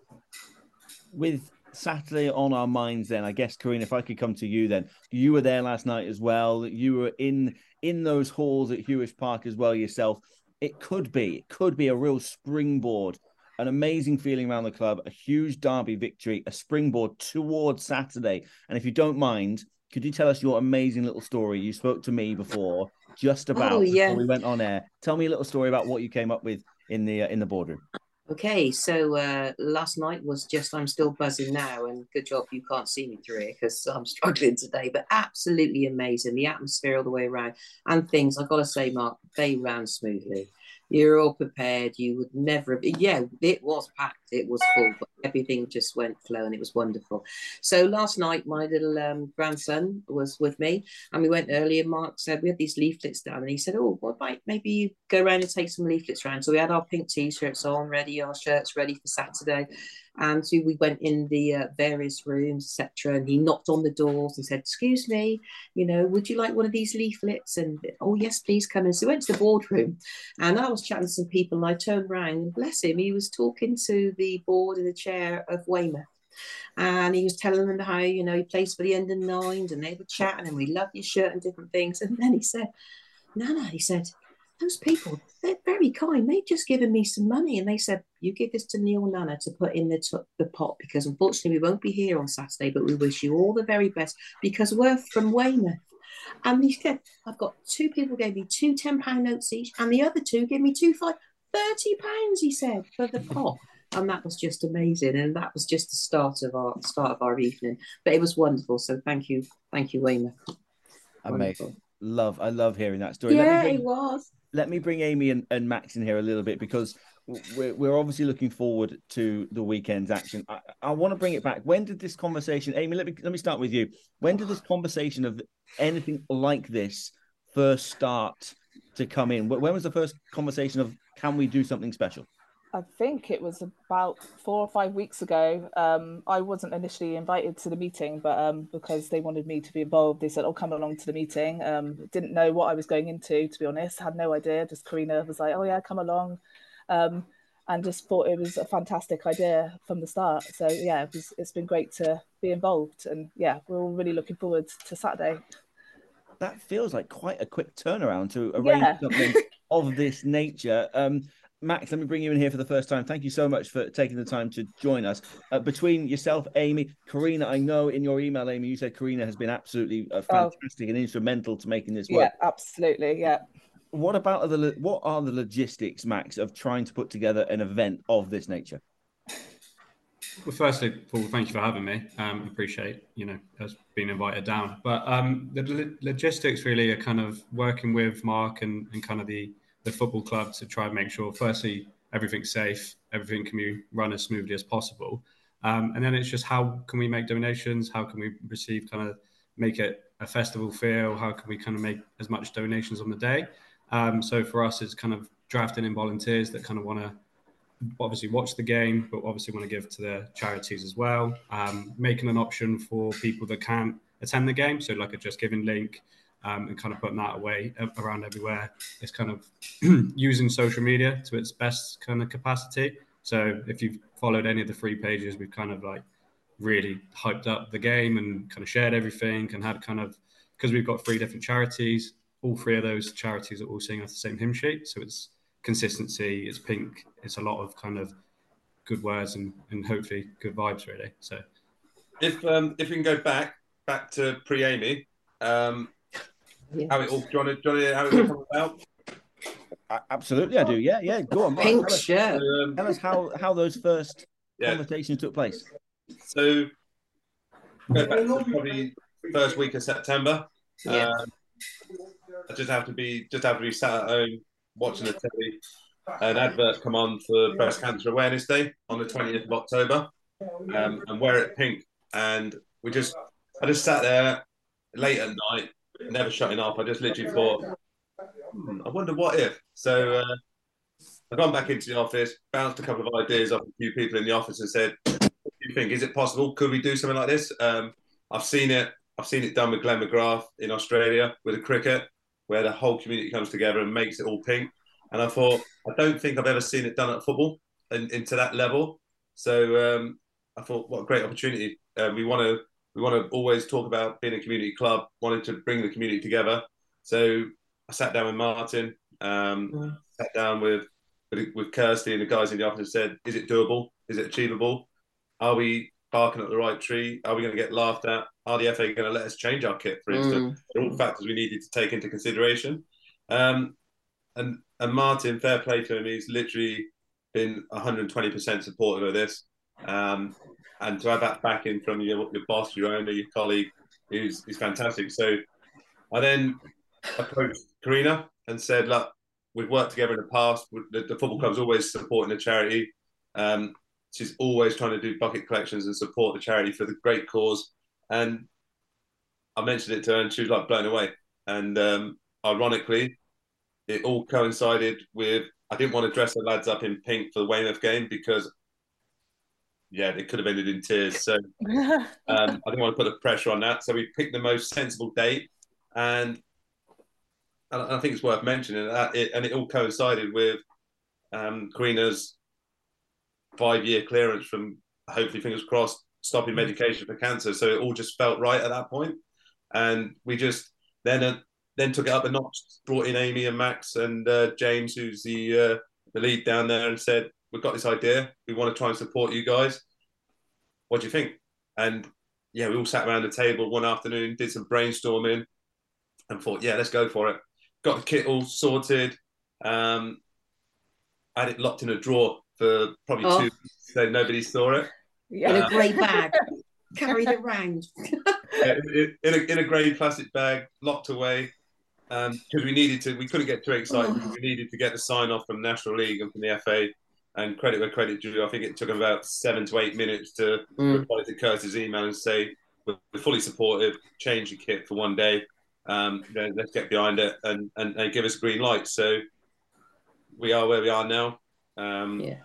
With Saturday on our minds, then I guess, Karina, if I could come to you, then you were there last night as well. You were in in those halls at Huish Park as well yourself. It could be, it could be a real springboard, an amazing feeling around the club, a huge derby victory, a springboard towards Saturday. And if you don't mind, could you tell us your amazing little story? You spoke to me before, just about oh, yeah. before we went on air. Tell me a little story about what you came up with in the uh, in the boardroom. Okay, so uh, last night was just, I'm still buzzing now, and good job you can't see me through it because I'm struggling today, but absolutely amazing. The atmosphere all the way around and things, I've got to say, Mark, they ran smoothly you're all prepared. You would never have, yeah, it was packed, it was full, but everything just went flow and it was wonderful. So last night, my little um, grandson was with me and we went early and Mark said, we had these leaflets down and he said, oh, what about maybe you go around and take some leaflets around. So we had our pink t-shirts on ready, our shirts ready for Saturday and so we went in the uh, various rooms etc and he knocked on the doors and said excuse me you know would you like one of these leaflets and oh yes please come in so we went to the boardroom and i was chatting to some people and i turned around and bless him he was talking to the board in the chair of weymouth and he was telling them how you know he plays for the under nines and they were chatting and we love your shirt and different things and then he said nana he said those people, they're very kind. They've just given me some money and they said, you give this to Neil Nana to put in the, t- the pot because unfortunately we won't be here on Saturday, but we wish you all the very best because we're from Weymouth. And he said, I've got two people gave me two £10 notes each and the other two gave me two five, 30 pounds, he said, for the pot. And that was just amazing. And that was just the start of our start of our evening. But it was wonderful. So thank you. Thank you, Weymouth. Amazing. Wonderful. Love, I love hearing that story. Yeah, it was let me bring Amy and, and Max in here a little bit because we're, we're obviously looking forward to the weekend's action. I, I want to bring it back. When did this conversation, Amy? Let me let me start with you. When did this conversation of anything like this first start to come in? When was the first conversation of can we do something special? I think it was about four or five weeks ago. Um, I wasn't initially invited to the meeting, but um, because they wanted me to be involved, they said, "Oh, come along to the meeting." Um, didn't know what I was going into, to be honest. Had no idea. Just Karina was like, "Oh yeah, come along," um, and just thought it was a fantastic idea from the start. So yeah, it was, it's been great to be involved, and yeah, we're all really looking forward to Saturday. That feels like quite a quick turnaround to arrange yeah. something of this nature. Um, Max, let me bring you in here for the first time. Thank you so much for taking the time to join us. Uh, between yourself, Amy, Karina, I know in your email, Amy, you said Karina has been absolutely uh, fantastic and instrumental to making this work. Yeah, absolutely. Yeah. What about the what are the logistics, Max, of trying to put together an event of this nature? Well, firstly, Paul, thank you for having me. Um, appreciate you know us being invited down. But um, the lo- logistics really are kind of working with Mark and, and kind of the the football club to try and make sure, firstly, everything's safe, everything can be run as smoothly as possible, um, and then it's just how can we make donations? How can we receive kind of make it a festival feel? How can we kind of make as much donations on the day? Um, so for us, it's kind of drafting in volunteers that kind of want to obviously watch the game, but obviously want to give to the charities as well. Um, making an option for people that can't attend the game, so like a Just Giving link, um, and kind of putting that away around everywhere. It's kind of using social media to its best kind of capacity. So if you've followed any of the free pages, we've kind of like really hyped up the game and kind of shared everything and had kind of because we've got three different charities. All three of those charities are all seeing off the same hymn sheet, so it's consistency. It's pink. It's a lot of kind of good words and, and hopefully good vibes, really. So, if um, if we can go back back to pre Amy, um, yes. how it all, do you want to, do you want to how it all come about? Absolutely, I do. Yeah, yeah. Go on. Pink tell us. Um, tell us how how those first yeah. conversations took place. So, go back to probably first week of September. Yeah. Um, I just have to be just have to be sat at home watching the telly. An advert come on for Breast Cancer Awareness Day on the twentieth of October, um, and wear it pink. And we just, I just sat there late at night, never shutting up. I just literally thought, hmm, I wonder what if. So uh, I've gone back into the office, bounced a couple of ideas off a few people in the office, and said, "What do you think? Is it possible? Could we do something like this?" Um, I've seen it. I've seen it done with Glenn McGrath in Australia with the cricket, where the whole community comes together and makes it all pink. And I thought, I don't think I've ever seen it done at football and into that level. So um, I thought, what a great opportunity. Uh, we want to we want to always talk about being a community club, wanted to bring the community together. So I sat down with Martin, um, yeah. sat down with, with with Kirsty and the guys in the office and said, is it doable? Is it achievable? Are we barking at the right tree? Are we going to get laughed at? Are the FA going to let us change our kit, for instance? Mm. They're all factors we needed to take into consideration. Um, and and Martin, fair play to him, he's literally been 120% supportive of this. Um, and to have that backing from your, your boss, your owner, your colleague, is, is fantastic. So I then approached Karina and said, look, we've worked together in the past. The, the football club's always supporting the charity. Um, she's always trying to do bucket collections and support the charity for the great cause. And I mentioned it to her and she was like blown away. And um, ironically, it all coincided with I didn't want to dress the lads up in pink for the Weymouth game because yeah, it could have ended in tears. So um, I didn't want to put the pressure on that. So we picked the most sensible date, and, and I think it's worth mentioning that it and it all coincided with um, Karina's five-year clearance from hopefully fingers crossed stopping medication for cancer. So it all just felt right at that point, and we just then uh, then took it up a notch, brought in Amy and Max and uh, James, who's the uh, the lead down there, and said, "We've got this idea. We want to try and support you guys. What do you think?" And yeah, we all sat around the table one afternoon, did some brainstorming, and thought, "Yeah, let's go for it." Got the kit all sorted. Um, had it locked in a drawer for probably oh. two, so nobody saw it. Yeah. In a grey bag, carried around. yeah, in, in, a, in a grey plastic bag, locked away because um, we needed to. We couldn't get too excited. Oh. We needed to get the sign off from National League and from the FA. And credit where credit due, I think it took about seven to eight minutes to mm. reply to Curtis' email and say we're fully supportive. Change the kit for one day. Um, let's get behind it and, and, and give us green light. So we are where we are now. Um, yeah.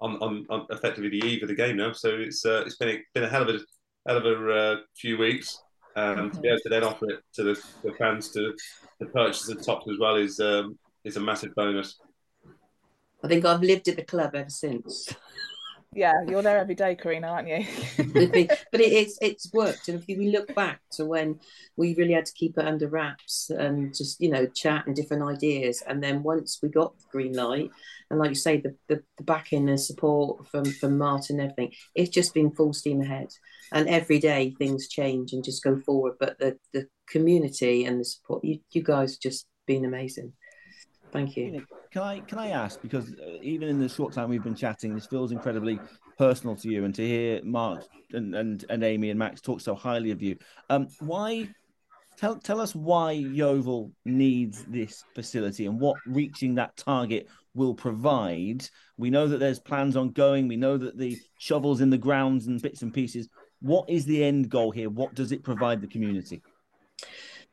On, on, on, effectively the eve of the game now, so it's uh, it's been a, been a hell of a hell of a uh, few weeks. Um, to be able to then offer it to the, the fans to the purchase of tops as well is um, is a massive bonus. I think I've lived at the club ever since. Yeah, you're there every day, Karina, aren't you? but it, it's it's worked. And if we look back to when we really had to keep it under wraps and just you know chat and different ideas, and then once we got the green light, and like you say, the the, the backing and support from from Martin and everything, it's just been full steam ahead. And every day things change and just go forward. But the the community and the support, you you guys just been amazing. Thank you. Can I can I ask because uh, even in the short time we've been chatting, this feels incredibly personal to you, and to hear Mark and and, and Amy and Max talk so highly of you. Um, why? Tell tell us why Yeovil needs this facility and what reaching that target will provide. We know that there's plans ongoing. We know that the shovels in the grounds and bits and pieces. What is the end goal here? What does it provide the community?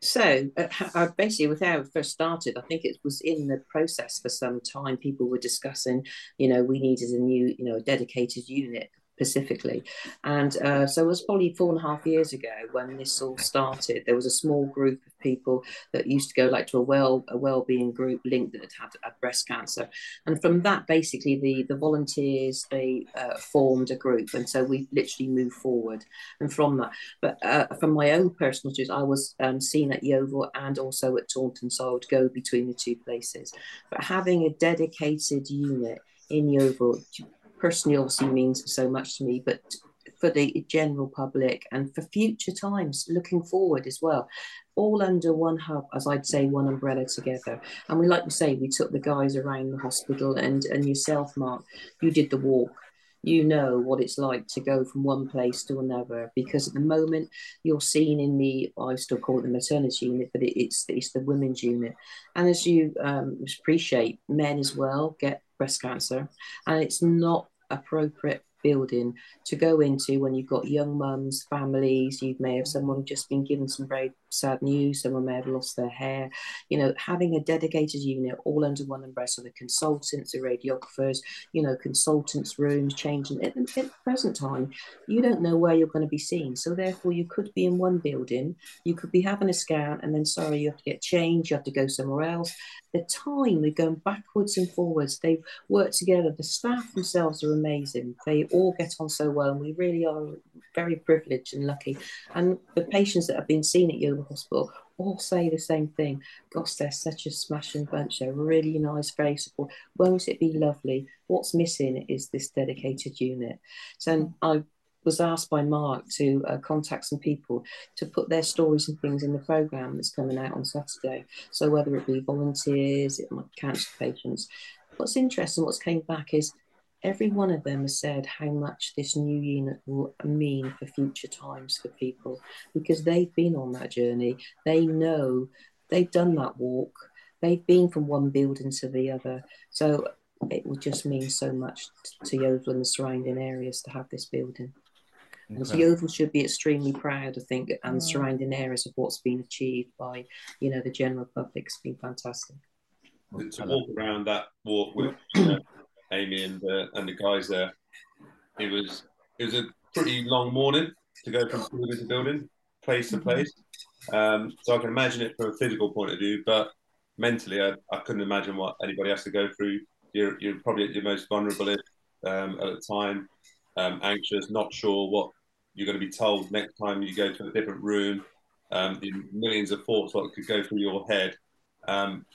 So, uh, basically, with how it first started, I think it was in the process for some time. People were discussing, you know, we needed a new, you know, dedicated unit specifically. And uh, so it was probably four and a half years ago when this all started. There was a small group of people that used to go like to a well a well-being group linked that had had breast cancer. And from that, basically, the the volunteers they uh, formed a group, and so we literally moved forward. And from that, but uh, from my own personal choice, I was um, seen at Yeovil and also at Taunton, so I would go between the two places. But having a dedicated unit in Yeovil personally obviously means so much to me, but for the general public and for future times, looking forward as well, all under one hub, as I'd say, one umbrella together. And we, like to say, we took the guys around the hospital, and and yourself, Mark, you did the walk. You know what it's like to go from one place to another because at the moment you're seen in the I still call it the maternity unit, but it, it's it's the women's unit. And as you um, appreciate, men as well get breast cancer, and it's not appropriate building to go into when you've got young mums, families, you may have mm. someone just been given some very sad news, someone may have lost their hair. You know, having a dedicated unit all under one umbrella, so the consultants, the radiographers, you know, consultants' rooms changing. At, the present time, you don't know where you're going to be seen. So therefore, you could be in one building, you could be having a scan, and then sorry, you have to get changed, you have to go somewhere else. The time we're going backwards and forwards. They work together. The staff themselves are amazing. They all get on so well, and we really are very privileged and lucky. And the patients that have been seen at Yeovil Hospital all say the same thing. Gosh, they're such a smashing bunch. They're really nice, very supportive. Won't it be lovely? What's missing is this dedicated unit. So I was asked by Mark to uh, contact some people to put their stories and things in the program that's coming out on Saturday. So whether it be volunteers, it might cancer patients. What's interesting, what's came back is every one of them has said how much this new unit will mean for future times for people because they've been on that journey. They know they've done that walk. They've been from one building to the other. So it would just mean so much to Yeovil and the surrounding areas to have this building. And so Yeovil should be extremely proud, I think, and mm. surrounding areas of what's been achieved by, you know, the general public. It's been fantastic. To walk around that walk with Amy and uh, and the guys there. It was it was a pretty long morning to go from building to building, place to place. Um, so I can imagine it from a physical point of view, but mentally, I, I couldn't imagine what anybody has to go through. You're, you're probably at your most vulnerable um, at the time, um, anxious, not sure what you're going to be told next time you go to a different room. Um, the millions of thoughts that could go through your head um,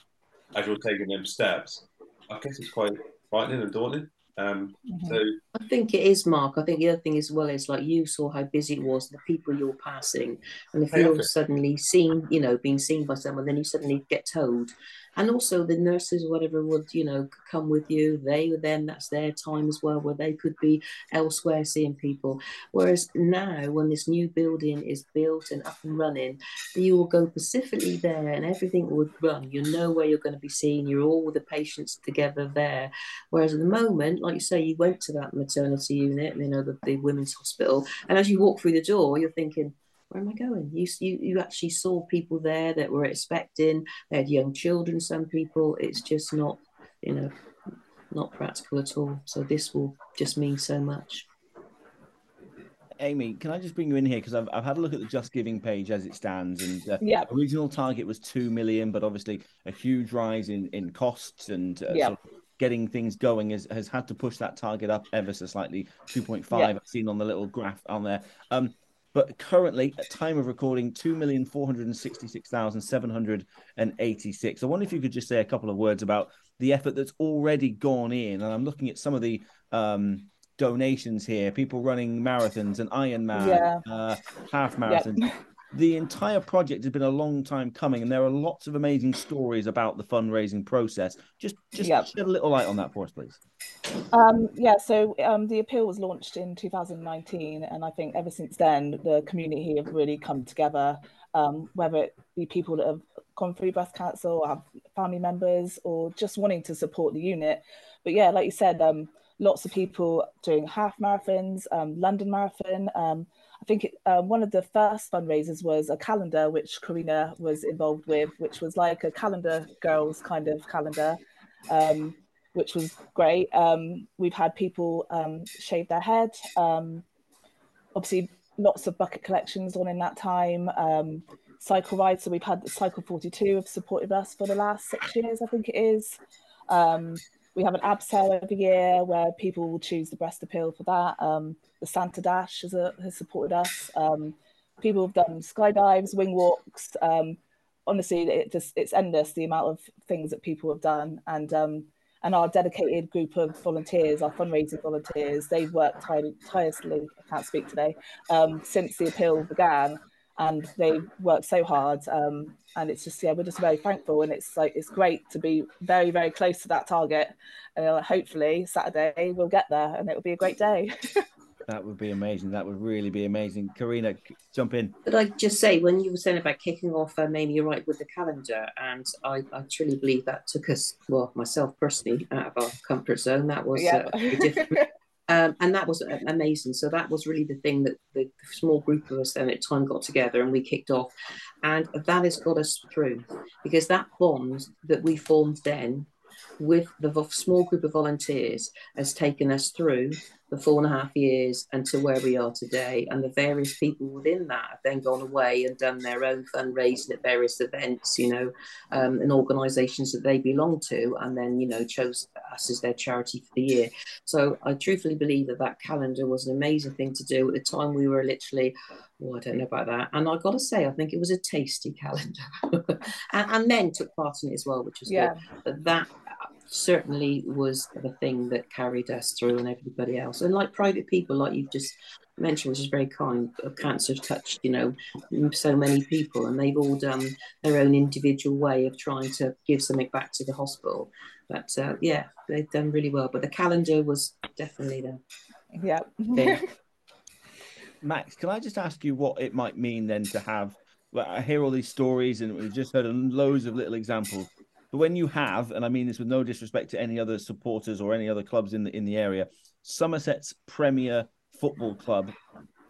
as you're taking them steps. I guess it's quite frightening and daunting. Um, mm-hmm. So I think it is, Mark. I think the other thing as well is like you saw how busy it was, the people you're passing, and if you're suddenly seen, you know, being seen by someone, then you suddenly get told, and also the nurses whatever would you know come with you. They were then that's their time as well where they could be elsewhere seeing people. Whereas now when this new building is built and up and running you will go specifically there and everything would run. You know where you're going to be seen. You're all with the patients together there. Whereas at the moment like you say you went to that maternity unit you know the, the women's hospital and as you walk through the door you're thinking where am I going? You, you you actually saw people there that were expecting. They had young children. Some people. It's just not, you know, not practical at all. So this will just mean so much. Amy, can I just bring you in here because I've, I've had a look at the Just Giving page as it stands, and uh, yeah, original target was two million, but obviously a huge rise in in costs and uh, yeah. sort of getting things going has, has had to push that target up ever so slightly. 2.5 Yeah. I've seen on the little graph on there. Um, but currently, at time of recording, 2,466,786. I wonder if you could just say a couple of words about the effort that's already gone in. And I'm looking at some of the um, donations here, people running marathons and Ironman, Yeah. uh, half marathons. The entire project has been a long time coming, and there are lots of amazing stories about the fundraising process. Just, just Yep. shed a little light on that for us, please. Um, yeah, so um, the appeal was launched in 2019, and I think ever since then, the community have really come together. Um, whether it be people that have gone through breast cancer, or have family members, or just wanting to support the unit. But yeah, like you said, um, lots of people doing half marathons, um, London Marathon. I think it, um, one of the first fundraisers was a calendar, which Karina was involved with, which was like a calendar girls kind of calendar. Um, which was great. Um, we've had people um, shave their head. Um, obviously, lots of bucket collections on in that time. Cycle rides. So we've had Cycle 42 have supported us for the last six years, I think it is. We have an abseil every year where people will choose the breast appeal for that. Um, the Santa Dash has, a, has supported us. Um, people have done skydives, wing walks. Um, honestly, it just it's endless the amount of things that people have done, and um, and our dedicated group of volunteers, our fundraising volunteers, they've worked tirelessly. I can't speak today um, since the appeal began, and they work so hard. Um, and it's just yeah, we're just very thankful, and it's like it's great to be very very close to that target. And uh, hopefully Saturday we'll get there, and it'll be a great day. That would be amazing. That would really be amazing. Karina, jump in. But I just say, when you were saying about kicking off, um, Amy, you're right with the calendar, and I, I truly believe that took us, well, myself personally, out of our comfort zone. That was Yeah. uh, very different. Um, and that was uh, amazing. So that was really the thing that the small group of us then at the time got together and we kicked off, and that has got us through because that bond that we formed then with the small group of volunteers has taken us through the four and a half years and to where we are today. And the various people within that have then gone away and done their own fundraising at various events, you know, um, and organisations that they belong to, and then, you know, chose us as their charity for the year. So I truthfully believe that that calendar was an amazing thing to do. At the time, we were literally, oh, I don't know about that. And I got to say, I think it was a tasty calendar. and, and men took part in it as well, which was Yeah. good. But that certainly was the thing that carried us through and everybody else. And like private people, like you've just mentioned, which is very kind, of cancer touched, you know, so many people, and they've all done their own individual way of trying to give something back to the hospital. But uh, yeah, they've done really well. But the calendar was definitely the yeah. thing. Max, can I just ask you what it might mean then to have? Well, I hear all these stories, and we've just heard loads of little examples. But when you have, and I mean this with no disrespect to any other supporters or any other clubs in the in the area, Somerset's premier football club,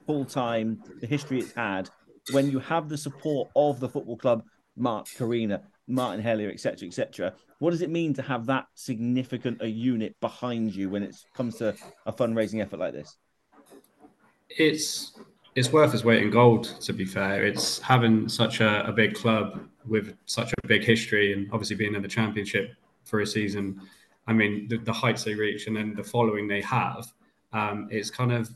full time, the history it's had. When you have the support of the football club, Mark, Karina, Martin Hellier, etc., etc., what does it mean to have that significant a unit behind you when it comes to a fundraising effort like this? it's it's worth its weight in gold. To be fair, it's having such a, a big club with such a big history, and obviously being in the championship for a season. I mean, the, the heights they reach, and then the following they have, um, it's kind of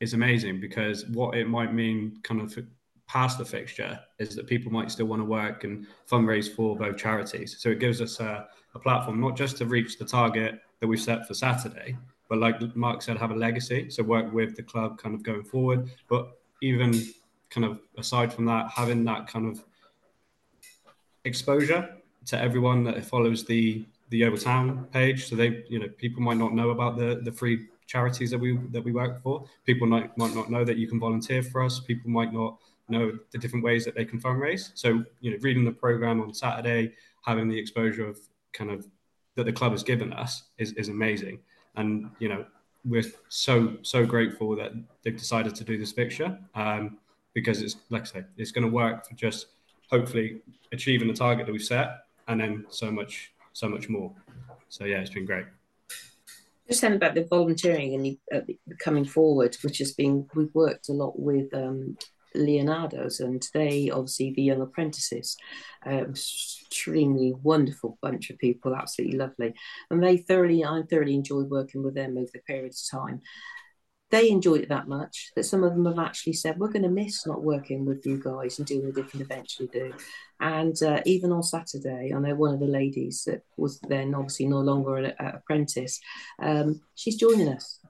it's amazing because what it might mean, kind of past the fixture, is that people might still want to work and fundraise for both charities. So it gives us a, a platform not just to reach the target that we've set for Saturday, but like Mark said, have a legacy. So work with the club kind of going forward. But even kind of aside from that, having that kind of exposure to everyone that follows the the Yeovil Town page. So they, you know, people might not know about the the free charities that we that we work for. People might might not know that you can volunteer for us. People might not know the different ways that they can fundraise. So, you know, reading the program on Saturday, having the exposure of kind of that the club has given us is, is amazing. And, you know, we're so, so grateful that they've decided to do this fixture um, because it's, like I say, it's going to work for just hopefully achieving the target that we've set and then so much, so much more. So, yeah, it's been great. Just saying about the volunteering and uh, coming forward, which has been, we've worked a lot with um, Leonardo's, and they obviously the young apprentices. Uh, extremely wonderful bunch of people, absolutely lovely, and they thoroughly, I thoroughly enjoyed working with them over the period of time. They enjoyed it that much that some of them have actually said, "We're going to miss not working with you guys and doing the different events you do." And uh, even on Saturday, I know one of the ladies that was then obviously no longer an apprentice. Um, she's joining us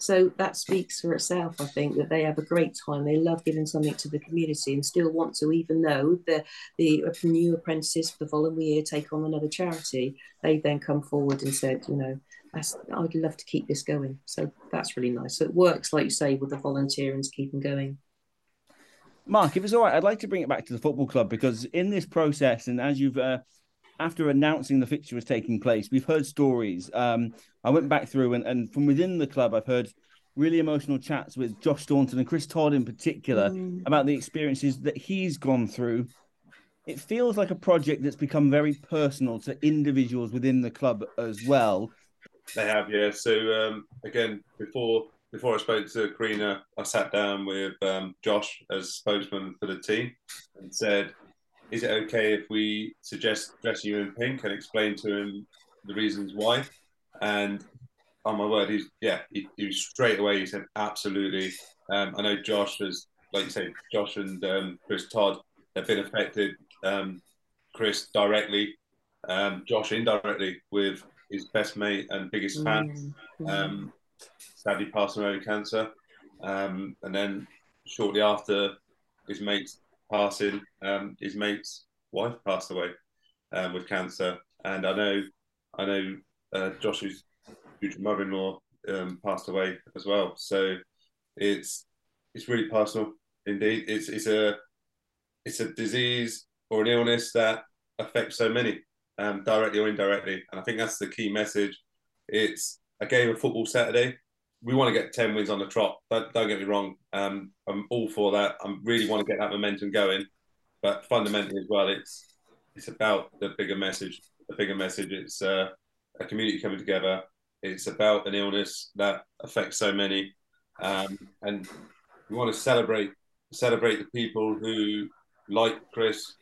so that speaks for itself, I think, that they have a great time. They love giving something to the community and still want to, even though the, the new apprentices for the following year take on another charity, they then come forward and said, you know, I'd love to keep this going. So that's really nice. So it works, like you say, with the volunteering to keep them going. Mark, if it's all right, I'd like to bring it back to the football club because in this process, and as you've uh, after announcing the fixture was taking place, we've heard stories. Um, I went back through, and, and from within the club, I've heard really emotional chats with Josh Staunton and Chris Todd in particular mm. about the experiences that he's gone through. It feels like a project that's become very personal to individuals within the club as well. They have, yeah. So um, again, before before I spoke to Karina, I sat down with um, Josh as spokesman for the team and said, is it okay if we suggest dressing you in pink and explain to him the reasons why? And oh my word, he's yeah, he, he was straight away. He said absolutely. Um, I know Josh has, like you say, Josh and um, Chris Todd have been affected. Um, Chris directly, um, Josh indirectly with his best mate and biggest fan. Mm. Um, sadly, passed away with cancer, um, and then shortly after his mate's passing, um, his mate's wife passed away um, with cancer, and I know, I know, uh, Josh's future mother-in-law um, passed away as well. So it's it's really personal indeed. It's it's a it's a disease or an illness that affects so many, um, directly or indirectly, and I think that's the key message. It's a game of football Saturday we want to get 10 wins on the trot. Don't, don't get me wrong. Um, I'm all for that. I really want to get that momentum going. But fundamentally as well, it's it's about the bigger message. The bigger message. It's uh, a community coming together. It's about an illness that affects so many, um, and we want to celebrate celebrate the people who, like Chris,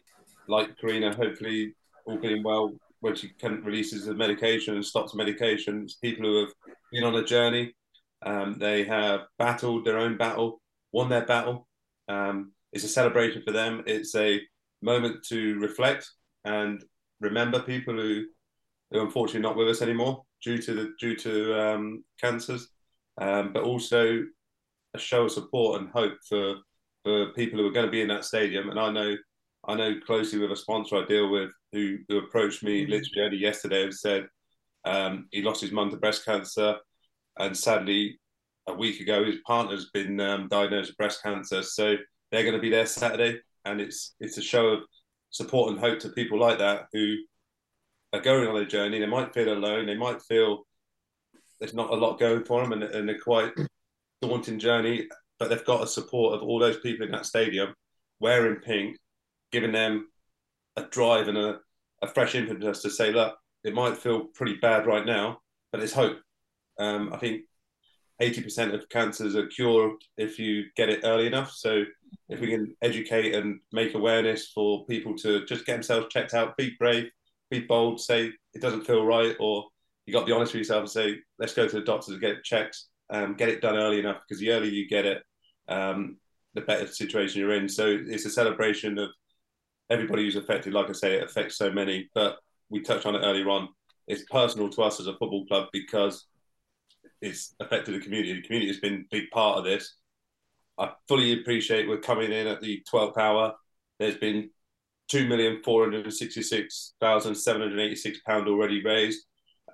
like Karina, hopefully all being well when she can releases the medication and stops medication. People who have been on a journey um, they have battled their own battle, won their battle. Um, it's a celebration for them. It's a moment to reflect and remember people who, who are unfortunately not with us anymore due to the due to um, cancers, um, but also a show of support and hope for for people who are going to be in that stadium. And I know I know closely with a sponsor I deal with who, who approached me mm-hmm. literally only yesterday and said um, he lost his mum to breast cancer and sadly, a week ago, his partner's been um, diagnosed with breast cancer. So they're going to be there Saturday, and it's it's a show of support and hope to people like that who are going on a journey. They might feel alone. They might feel there's not a lot going for them, and, and they're quite daunting journey. But they've got the support of all those people in that stadium, wearing pink, giving them a drive and a, a fresh impetus to say, look, it might feel pretty bad right now, but there's hope. Um, I think 80% of cancers are cured if you get it early enough. So if we can educate and make awareness for people to just get themselves checked out, be brave, be bold, say it doesn't feel right, or you got to be honest with yourself and say, let's go to the doctor to get it checked, um, get it done early enough because the earlier you get it, um, the better situation you're in. So it's a celebration of everybody who's affected. Like I say, it affects so many, but we touched on it earlier on. It's personal to us as a football club because it's affected the community. The community has been a big part of this. I fully appreciate we're coming in at the 12th hour. There's been £2,466,786 already raised.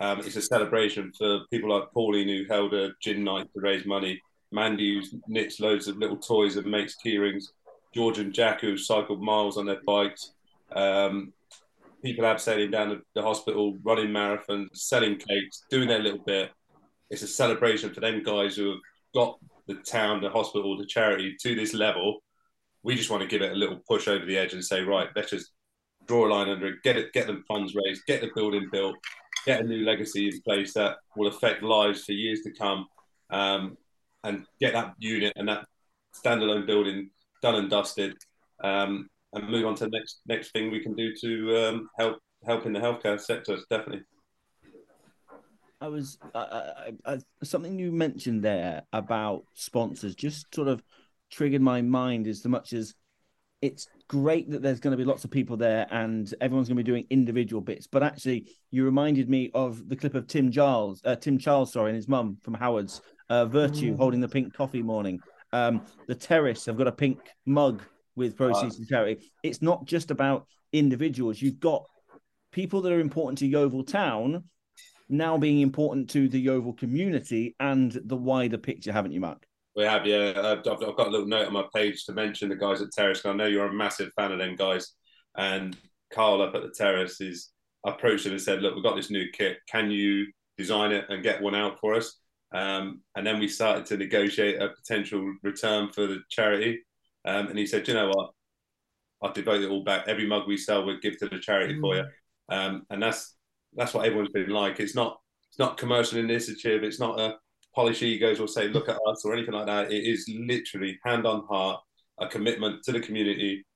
Um, it's a celebration for people like Pauline, who held a gin night to raise money. Mandy, who knits loads of little toys and makes keyrings. George and Jack, who cycled miles on their bikes. Um, people abseiling down the, the hospital, running marathons, selling cakes, doing their little bit it's a celebration for them guys who have got the town, the hospital, the charity to this level. We just want to give it a little push over the edge and say, right, let's just draw a line under it, get it, get them funds raised, get the building built, get a new legacy in place that will affect lives for years to come, um, and get that unit and that standalone building done and dusted, um, and move on to the next next thing we can do to um, help help in the healthcare sector. Definitely. I was I, I, I, something you mentioned there about sponsors just sort of triggered my mind as much as it's great that there's going to be lots of people there and everyone's going to be doing individual bits. But actually, you reminded me of the clip of Tim Charles, uh, Tim Charles, sorry, and his mum from Howard's uh, Virtue mm. holding the pink coffee morning. Um, the Terrace have got a pink mug with proceeds to charity. It's not just about individuals. You've got people that are important to Yeovil Town now being important to the Yeovil community and the wider picture, haven't you, Mark? We have, yeah. I've, I've, got a little note on my page to mention the guys at Terrace. I know you're a massive fan of them guys. And Carl up at the Terrace is approached him and said, "Look, we've got this new kit. Can you design it and get one out for us?" Um, and then we started to negotiate a potential return for the charity. Um, and he said, "You know what? I'll devote it all back. Every mug we sell, we'll give to the charity mm. for you." Um, and that's that's what everyone's been like. It's not it's not commercial initiative. It's not a polish egos or say look at us or anything like that. It is literally hand on heart, a commitment to the community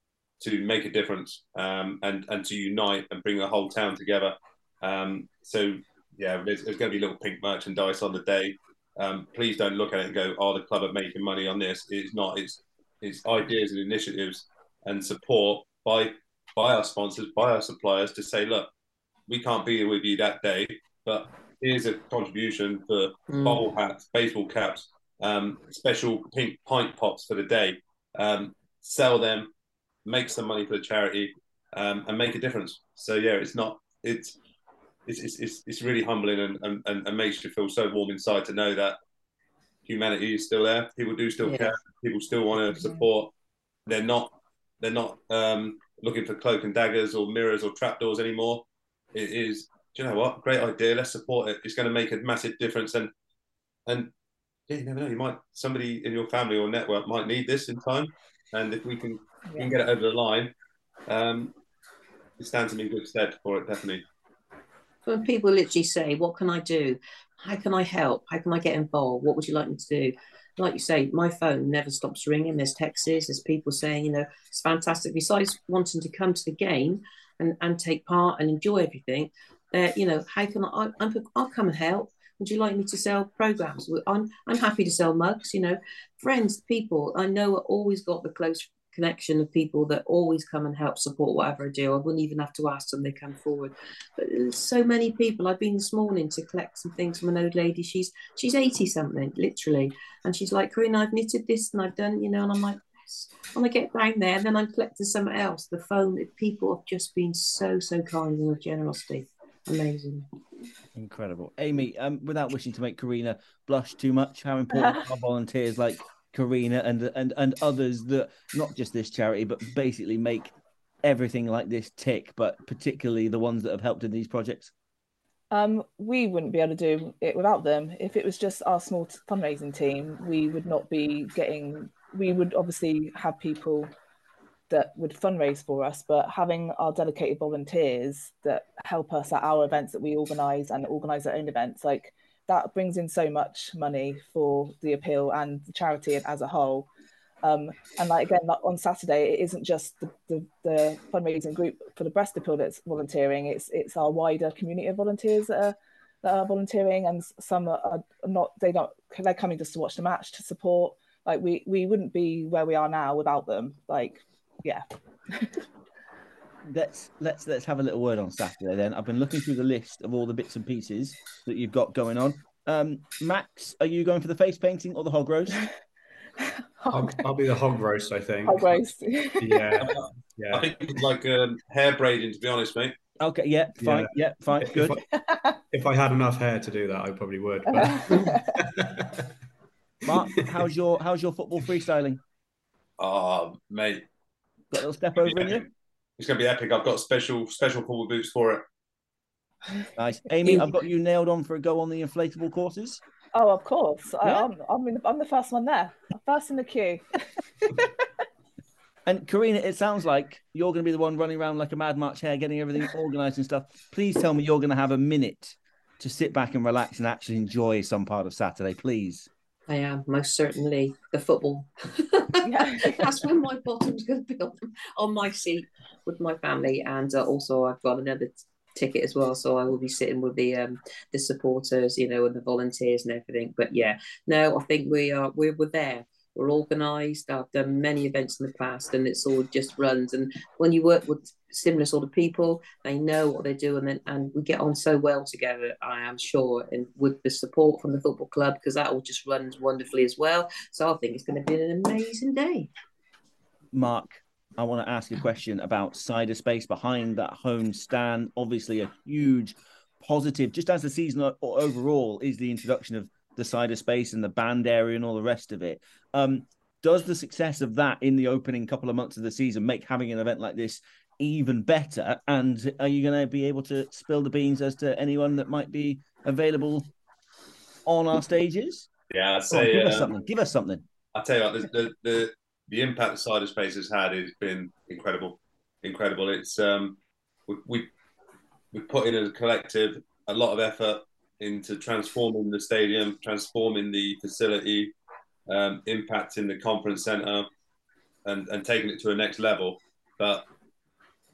to make a difference um, and and to unite and bring the whole town together. Um, so yeah, there's, there's, going to be little pink merchandise on the day. Um, please don't look at it and go, "Oh, the club are making money on this." It's not. It's it's ideas and initiatives and support by by our sponsors, by our suppliers to say, "Look, we can't be with you that day, but here's a contribution for mm. hats, baseball caps, um, special pink pint pots for the day. Um, sell them, make some money for the charity, um, and make a difference. So yeah, it's not it's it's it's, it's really humbling and, and, and makes you feel so warm inside to know that humanity is still there. People do still yeah. care. People still want to support. They're not they're not um, looking for cloak and daggers or mirrors or trapdoors anymore. It is do you know what? Great idea. Let's support it. It's going to make a massive difference. And and yeah, you never know. You might somebody in your family or network might need this in time. And if we can, yeah. we can get it over the line, um, it stands in good stead for it. Definitely. When people literally say, "What can I do? How can I help? How can I get involved? What would you like me to do?" Like you say, my phone never stops ringing. There's texts, there's people saying, you know, it's fantastic. Besides wanting to come to the game and, and take part and enjoy everything, uh, you know, how can I, I, I'll come and help. Would you like me to sell programs? I'm, I'm happy to sell mugs, you know, friends, people I know are always got the close connection of people that always come and help support whatever I do. I wouldn't even have to ask them, they come forward. But there's so many people. I've been this morning to collect some things from an old lady. She's she's 80 something, literally. And she's like, Corinne, I've knitted this and I've done, you know, and I'm like, yes. And I get down there and then I'm collecting something else. The phone, people have just been so, so kind and of generosity. Amazing. Incredible. Amy, um, without wishing to make Karina blush too much, how important are volunteers like Karina and and and others that not just this charity, but basically make everything like this tick, but particularly the ones that have helped in these projects? Um, we wouldn't be able to do it without them. If it was just our small fundraising team, we would not be getting. We would obviously have people that would fundraise for us, but having our dedicated volunteers that help us at our events that we organise and organise our own events, like that brings in so much money for the appeal and the charity as a whole. Um, and like again, like on Saturday, it isn't just the, the, the, fundraising group for the breast appeal that's volunteering; it's it's our wider community of volunteers that are that are volunteering, and some are not. They don't. They're coming just to watch the match to support. Like we we wouldn't be where we are now without them. Like yeah. let's let's let's have a little word on Saturday then. I've been looking through the list of all the bits and pieces that you've got going on. Um, Max, are you going for the face painting or the hog roast? I'll, I'll, be the hog roast, I think. Hog roast. yeah, yeah. I think like um, hair braiding, to be honest, mate. Okay, yeah, fine, yeah, yeah fine, if, good. If I, if I, had enough hair to do that, I probably would. But... Mark, how's your how's your football freestyling? Oh, mate, Got a little step over in you. It's going to be epic. I've got special special football boots for it. Nice, Amy. I've got you nailed on for a go on the inflatable courses. Oh, of course. Yeah. I, am I'm, I'm, I'm the first one there. First in the queue. and Karina, it sounds like you're going to be the one running around like a mad March hare, getting everything organised and stuff. Please tell me you're going to have a minute to sit back and relax and actually enjoy some part of Saturday, please. I am most certainly the football. That's when my bottom's going to be on, on my seat with my family, and uh, also I've got another ticket as well. So I will be sitting with the um the supporters, you know, and the volunteers and everything. But yeah, no, I think we are we're, we're there. We're organised. I've done many events in the past, and it's all just runs. And when you work with similar sort of people, they know what they're doing, and, and we get on so well together. I am sure, and with the support from the football club, because that all just runs wonderfully as well. So I think it's going to be an amazing day. Mark, I want to ask a question about cider space behind that home stand. Obviously, a huge positive, just as the season overall, is the introduction of the cider space and the band area and all the rest of it. Um, does the success of that in the opening couple of months of the season make having an event like this even better? And are you going to be able to spill the beans as to anyone that might be available on our stages? Yeah, I'd say on, give us um, something. Give us something. I'll tell you what, the, the, the the impact the cider space has had has been incredible, incredible. It's um, we we we put in a collective a lot of effort into transforming the stadium, transforming the facility, um, impacting the conference centre, and and taking it to a next level. But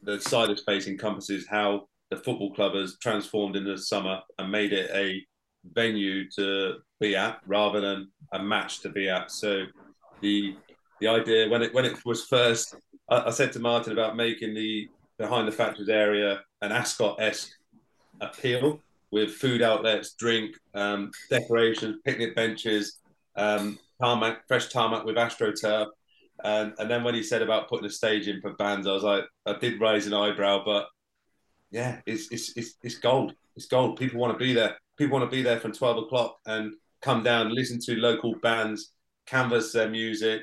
the cider space encompasses how the football club has transformed in the summer and made it a venue to be at rather than a match to be at. So the the idea when it when it was first, I, I said to Martin about making the behind the factories area an Ascot esque appeal with food outlets, drink, um, decorations, picnic benches, um, tarmac, fresh tarmac with astroturf. And, and then when he said about putting a stage in for bands, I was like, I did raise an eyebrow, but yeah, it's it's it's, it's gold. It's gold. People want to be there. People want to be there from twelve o'clock and come down, listen to local bands, canvas their music,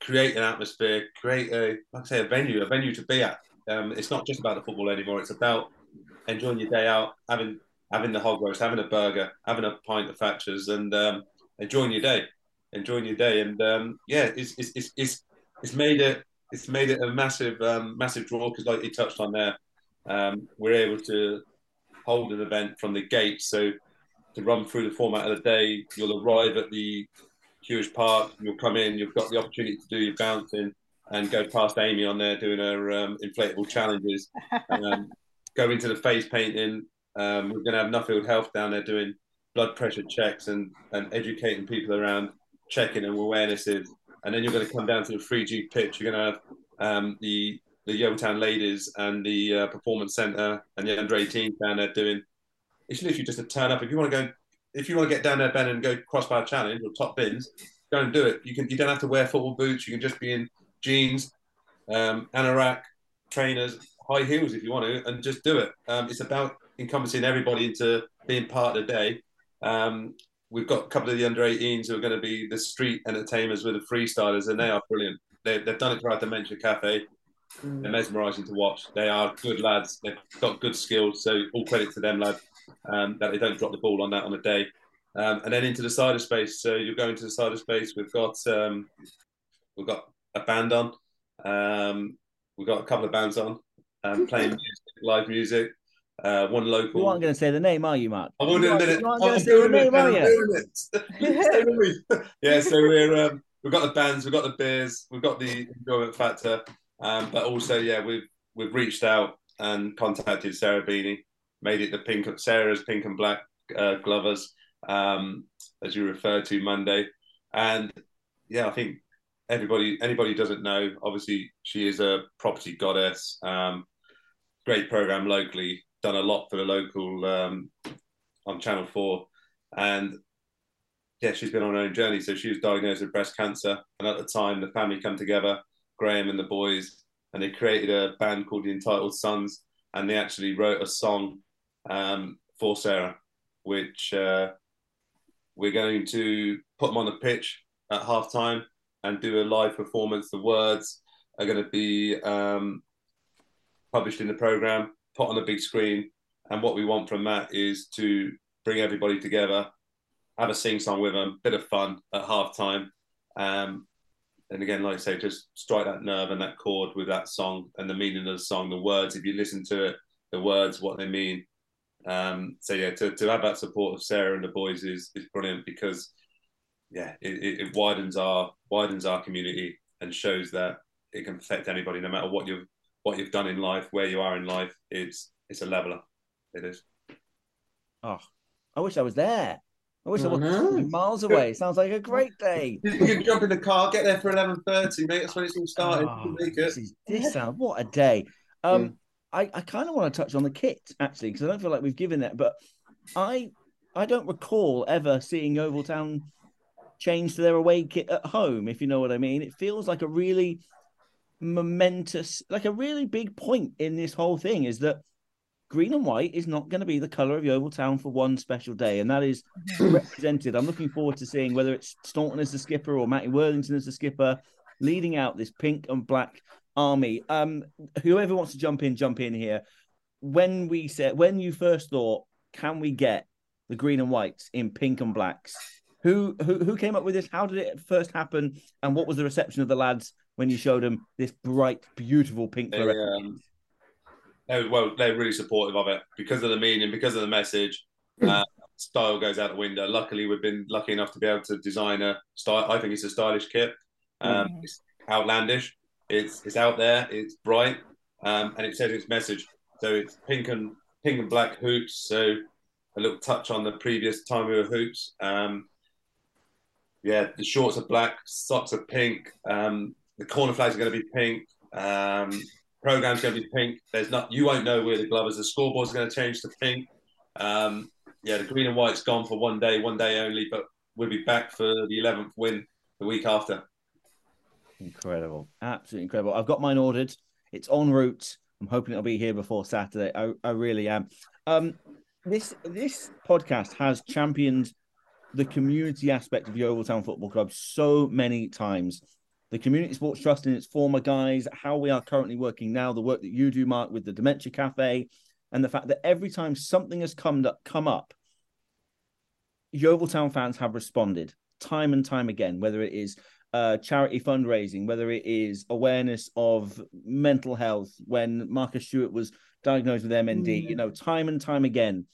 create an atmosphere, create a like I say a venue, a venue to be at. Um, it's not just about the football anymore. It's about enjoying your day out, having having the hog roast, having a burger, having a pint of Thatchers, and um, enjoying your day, enjoying your day. And um, yeah, it's, it's it's, it's it's made it it's made it a massive um, massive draw because like you touched on there, um, we're able to hold an event from the gate. So to run through the format of the day, you'll arrive at the Huish Park. You'll come in. You've got the opportunity to do your bouncing and go past Amy on there doing her um, inflatable challenges. Um, go into the face painting. Um, we're going to have Nuffield Health down there doing blood pressure checks and, and educating people around checking and awarenesses. And then you're going to come down to the 3G pitch. You're going to have um, the the Yeovil ladies and the uh, performance centre and the under 18 down there doing. It's literally just a turn up. If you want to go if you want to get down there, Ben, and go crossbar challenge or top bins, go and do it. You can. You don't have to wear football boots. You can just be in jeans, um, anorak, trainers, high heels if you want to, and just do it. Um, it's about encompassing everybody into being part of the day. Um, we've got a couple of the under 18s who are going to be the street entertainers with the freestylers, and they are brilliant. They, have done it our Dementia Cafe. Mm. They're mesmerising to watch. They are good lads. They've got good skills. So all credit to them, lads um, that they don't drop the ball on that on a day. Um, and then into the cider space. So you're going to the cider space. We've got um, we've got a band on. Um, we've got a couple of bands on um, playing music, live music. Uh, one local. You aren't going to say the name, are you, Mark? I'm going to You aren't going to say the name, are you? yeah. So we're um, we've got the bands, we've got the beers, we've got the enjoyment factor, um, but also yeah, we've we've reached out and contacted Sarah Beeny made it the pink Sarah's pink and black uh, glovers, um, as you referred to Monday, and yeah, I think everybody anybody doesn't know, obviously she is a property goddess. Um, great program locally, done a lot for the local um, on Channel Four, and yeah, she's been on her own journey. So she was diagnosed with breast cancer, and at the time, the family come together, Graham and the boys, and they created a band called the Entitled Sons, and they actually wrote a song um, for Sarah, which uh, we're going to put them on the pitch at half time and do a live performance. The words are going to be um, published in the program, put on a big screen. And what we want from that is to bring everybody together, have a sing song with them, bit of fun at half time. Um, and again, like I say, just strike that nerve and that chord with that song and the meaning of the song, the words. If you listen to it, the words, what they mean, um, so yeah, to, to have that support of Sarah and the boys is is brilliant because yeah, it, it, widens our widens our community and shows that it can affect anybody, no matter what you've what you've done in life, where you are in life. It's it's a leveler. It is. Oh, I wish I was there. I wish I, I was miles away. Sounds like a great day. You can jump in the car, get there for eleven thirty, mate. That's when it's all started. Oh, You can make it. this, is, this sounds what a day. Um, I, I kind of want to touch on the kit actually because I don't feel like we've given that, but I I don't recall ever seeing Yeovil Town change to their away kit at home. If you know what I mean, it feels like a really momentous, like a really big point in this whole thing is that green and white is not going to be the color of Yeovil Town for one special day, and that is represented. I'm looking forward to seeing whether it's Staunton as the skipper or Matty Worthington as the skipper, leading out this pink and black army. Um, whoever wants to jump in, jump in here. When we said, when you first thought, can we get the green and whites in pink and blacks? Who who who came up with this? How did it first happen? And what was the reception of the lads when you showed them this bright, beautiful pink They, um, they, well, they're really supportive of it because of the meaning, because of the message. Uh, style goes out the window. Luckily, we've been lucky enough to be able to design a style. I think it's a stylish kit. Um, Mhm. It's outlandish. It's it's out there. It's bright, um, and it says its message. So it's pink and pink and black hoops. So a little touch on the previous time we were hoops. Um, yeah, the shorts are black, socks are pink. Um, the corner flags are going to be pink. Um, program's going to be pink. There's not you won't know where the glove is. The scoreboard's going to change to pink. Um, yeah, the green and white's gone for one day, one day only, but we'll be back for the 11th win the week after. Incredible, absolutely incredible. I've got mine ordered. It's en route. I'm hoping it'll be here before Saturday. I, I really am. Um, this this podcast has championed the community aspect of Yeovil Town Football Club so many times. The Community Sports Trust and its former guys, how we are currently working now, the work that you do, Mark, with the Dementia Cafe, and the fact that every time something has come up, come up, Yeovil Town fans have responded time and time again, whether it is uh, charity fundraising, whether it is awareness of mental health when Marcus Stewart was diagnosed with MND, Mm. you know, time and time again,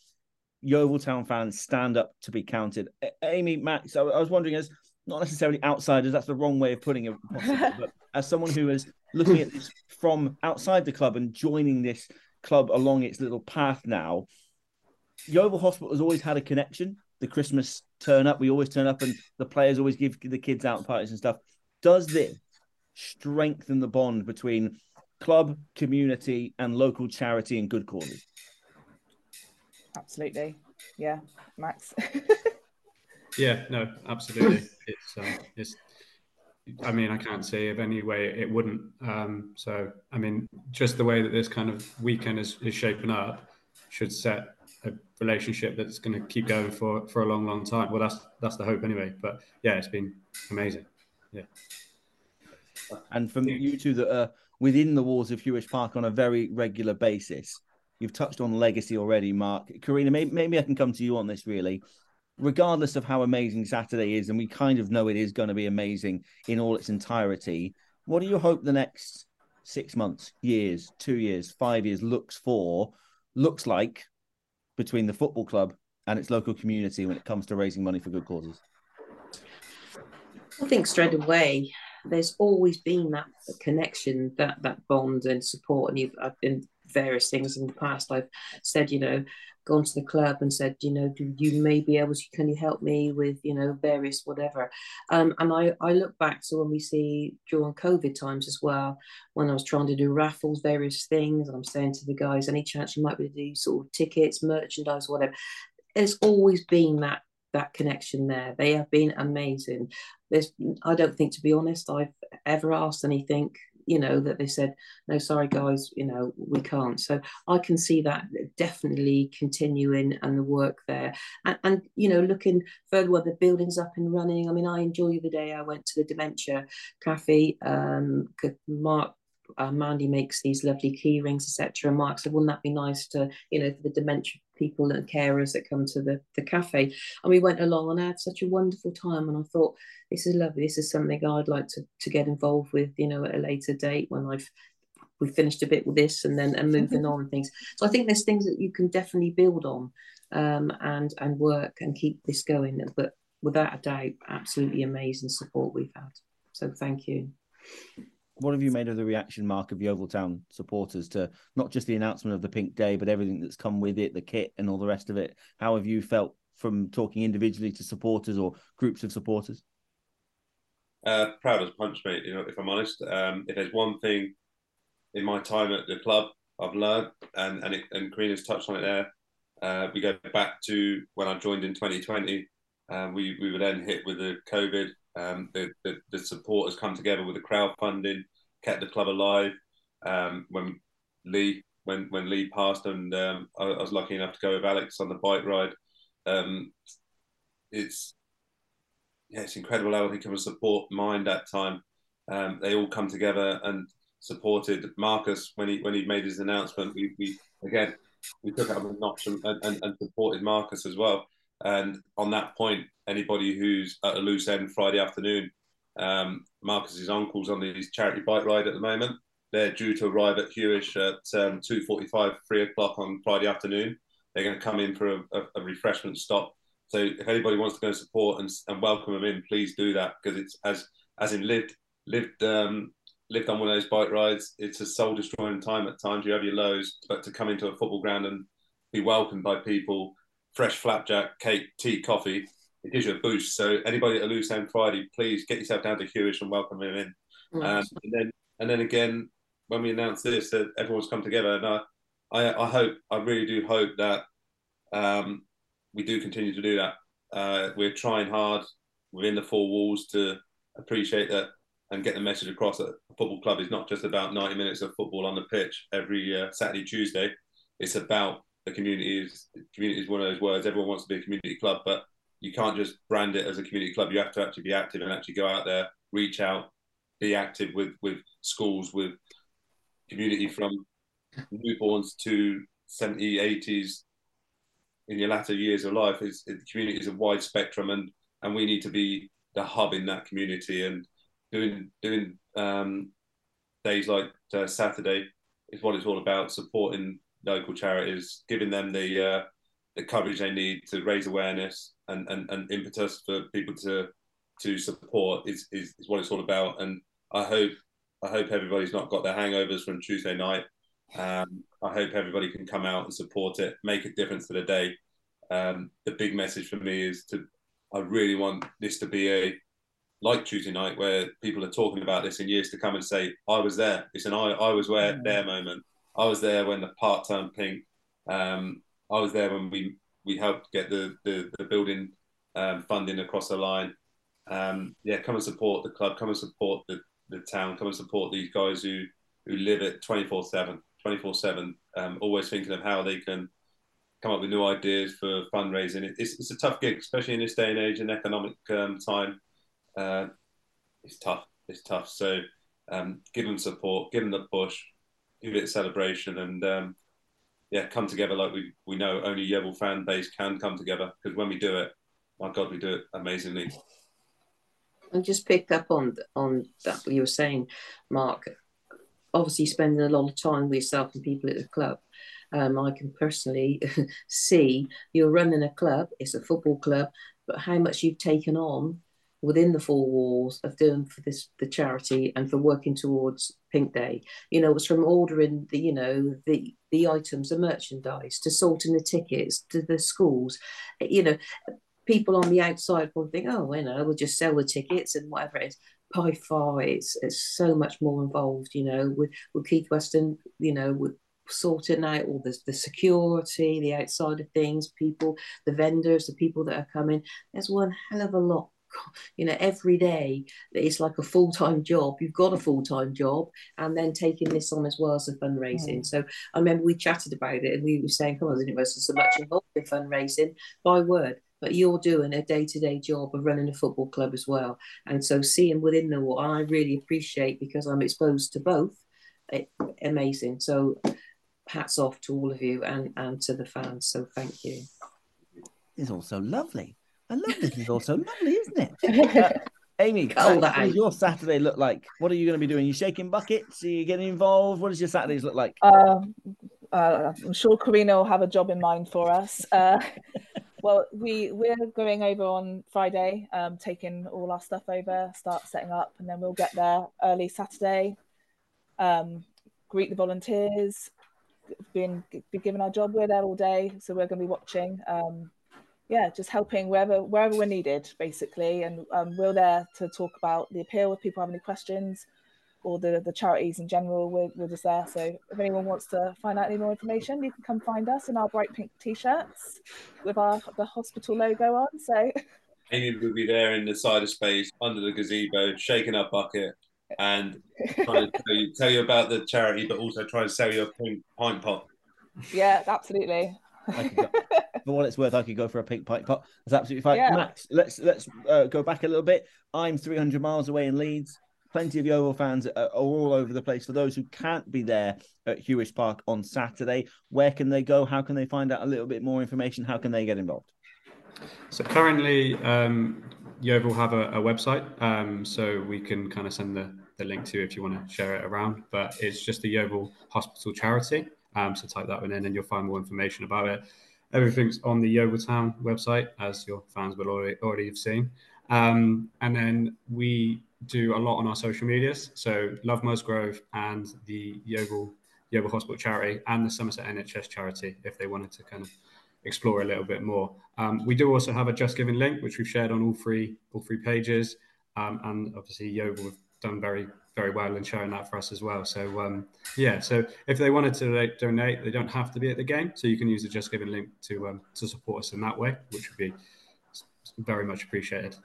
Yeovil Town fans stand up to be counted. Amy, Max, I was wondering, as not necessarily outsiders, that's the wrong way of putting it, possibly, but as someone who is looking at this from outside the club and joining this club along its little path now, Yeovil Hospital has always had a connection. The Christmas turn up, we always turn up, and the players always give the kids out parties and stuff. Does this strengthen the bond between club, community, and local charity and good causes? Absolutely. Yeah, Max. Yeah, no, absolutely. It's um, it's. I mean, I can't see of any way it wouldn't. Um, so, I mean, just the way that this kind of weekend is, is shaping up should set a relationship that's going to keep going for for a long, long time. Well, that's that's the hope anyway. But yeah, it's been amazing. Yeah. And from you two that are within the walls of Huish Park on a very regular basis, you've touched on legacy already, Mark. Karina, maybe, maybe I can come to you on this really. Regardless of how amazing Saturday is, and we kind of know it is going to be amazing in all its entirety, what do you hope the next six months, years, two years, five years looks for, looks like between the football club and its local community when it comes to raising money for good causes? I think straight away, there's always been that connection, that that bond and support. And you've uh, I've been various things in the past. I've said, you know, gone to the club and said, you know, do you may be able to, can you help me with, you know, various whatever. Um, and I, I look back, so when we see during COVID times as well, when I was trying to do raffles, various things, I'm saying to the guys, any chance you might be able to do sort of tickets, merchandise, whatever. There's always been that that connection there. They have been amazing. There's, I don't think, to be honest, I've ever asked anything, you know, that they said, no, sorry, guys, you know, we can't. So I can see that definitely continuing and the work there. And, and you know, looking further where the building's up and running. I mean, I enjoy the day I went to the Dementia Cafe. Um, Mark uh, Mandy makes these lovely key rings, etc. And Mark said, wouldn't that be nice to, you know, for the dementia people and carers that come to the, the cafe? And we went along and I had such a wonderful time. And I thought, this is lovely. This is something I'd like to, to get involved with, you know, at a later date when I've we finished a bit with this and then and moving on and things. So I think there's things that you can definitely build on um, and and work and keep this going. But without a doubt, absolutely amazing support we've had. So thank you. What have you made of the reaction, Mark, of Yeovil Town supporters to not just the announcement of the Pink Day, but everything that's come with it, the kit and all the rest of it? How have you felt from talking individually to supporters or groups of supporters? Uh, proud as punch, mate. You know, if I'm honest, um, if there's one thing in my time at the club I've learned, and and it, and Karina's touched on it there. Uh, we go back to when I joined in 2020. Um, we we were then hit with the COVID. Um, the, the the support has come together with the crowdfunding, kept the club alive. Um, when Lee when when Lee passed, and um, I, I, was lucky enough to go with Alex on the bike ride. Um, it's yeah, it's incredible how they and support Mind that time. Um, they all come together and supported Marcus when he when he made his announcement. We, we again we took out a notch and, and, and supported Marcus as well. And on that point, anybody who's at a loose end Friday afternoon, um, Marcus's uncle's on his charity bike ride at the moment. They're due to arrive at Huish at um, two forty-five, three o'clock on Friday afternoon. They're going to come in for a, a, a, refreshment stop. So if anybody wants to go and support and, and welcome them in, please do that because it's as as in lived lived um, lived on one of those bike rides. It's a soul destroying time at times. You have your lows, but to come into a football ground and be welcomed by people, fresh flapjack, cake, tea, coffee, it gives you a boost. So anybody at a loose end Friday, please get yourself down to Huish and welcome them in. Um, and then and then again, when we announce this, that everyone's come together, and I, I, I hope, I really do hope that um, we do continue to do that. Uh, we're trying hard within the four walls to appreciate that and get the message across that a football club is not just about 90 minutes of football on the pitch every uh, Saturday, Tuesday. It's about the community. is Community is one of those words. Everyone wants to be a community club, but you can't just brand it as a community club. You have to actually be active and actually go out there, reach out, be active with with schools, with community from newborns to 70, 80s in your latter years of life. Is the community is a wide spectrum, and and we need to be the hub in that community and doing doing um, days like uh, Saturday is what it's all about. Supporting local charities, giving them the uh, the coverage they need to raise awareness and, and, and impetus for people to to support is, is, is what it's all about. And I hope I hope everybody's not got their hangovers from Tuesday night. Um, I hope everybody can come out and support it, make a difference to the day. Um, the big message for me is to I really want this to be a like Tuesday night where people are talking about this in years to come and say, I was there. It's an I, I was where there moment. I was there when the park turned pink. Um, I was there when we, we helped get the, the, the building um, funding across the line. Um, yeah, come and support the club, come and support the, the town, come and support these guys who, who live it 24 7, 24 7, um, always thinking of how they can come up with new ideas for fundraising. It's, it's a tough gig, especially in this day and age and economic um, time uh, it's tough. It's tough. So um, give them support, give them the push, give it a celebration, and um, yeah, come together like we we know only Yeovil fan base can come together because when we do it, my God, we do it amazingly. And just pick up on on that what you were saying, Mark. Obviously, spending a lot of time with yourself and people at the club. Um, I can personally see you're running a club. It's a football club, but how much you've taken on within the four walls of doing for this the charity and for working towards Pink Day. You know, it was from ordering the you know the the items, the merchandise, to sorting the tickets to the schools. Eh, you know, people on the outside will think, oh, you know, we'll just sell the tickets and whatever it is. By far, it's it's so much more involved. You know, with with Keith Weston, you know, with sorting out all the, the security, the outside of things, people, the vendors, the people that are coming. There's one hell of a lot you know every day it's like a full-time job you've got a full-time job and then taking this on as well as the fundraising. Mm. so i remember we chatted about it and we were saying come on there's not so much involved in fundraising. By word but you're doing a day-to-day job of running a football club as well. And so seeing within the what i really appreciate because i'm exposed to both it, amazing. So hats off to all of you and and to the fans so thank you. It's also lovely I love this. is also lovely, isn't it? Uh, Amy, oh, what does your Saturday look like? What are you going to be doing? Are you shaking buckets? Are you getting involved? What does your Saturdays look like? Uh, uh, I'm sure Karina will have a job in mind for us. Uh, Well, we we're going over on Friday, um, taking all our stuff over, start setting up, and then we'll get there early Saturday. Um, greet the volunteers, being be given our job. We're there all day, so we're going to be watching. Um, yeah, just helping wherever wherever we're needed, basically. And um, we're there to talk about the appeal if people have any questions or the, the charities in general. We're, we're just there. So if anyone wants to find out any more information, you can come find us in our bright pink t-shirts with our the hospital logo on. So Amy will be there in the cider space under the gazebo, shaking our bucket and trying to tell you, tell you about the charity, but also trying to sell you a pink pint pot. yeah, absolutely. For what it's worth, I could go for a pink pint pot. That's absolutely fine. Yeah. Max, let's let's uh, go back a little bit. I'm 300 miles away in Leeds. Plenty of Yeovil fans are, are all over the place. For those who can't be there at Huish Park on Saturday, where can they go? How can they find out a little bit more information? How can they get involved? So currently, um, Yeovil have a, a website, um, so we can kind of send the, the link to you if you want to share it around. But it's just the Yeovil Hospital Charity. Um, so type that one in, and you'll find more information about it. Everything's on the Yeovil Town website, as your fans will already, already have seen. Um, and then we do a lot on our social medias. So Love Musgrove and the Yeovil Yeovil Hospital Charity and the Somerset NHS Charity, if they wanted to kind of explore a little bit more. Um, we do also have a Just Giving link, which we've shared on all three all three pages, um, and obviously Yeovil have done very very well and sharing that for us as well. So um, yeah, so if they wanted to like, donate, they don't have to be at the game, so you can use the Just Giving link to um, to support us in that way, which would be very much appreciated.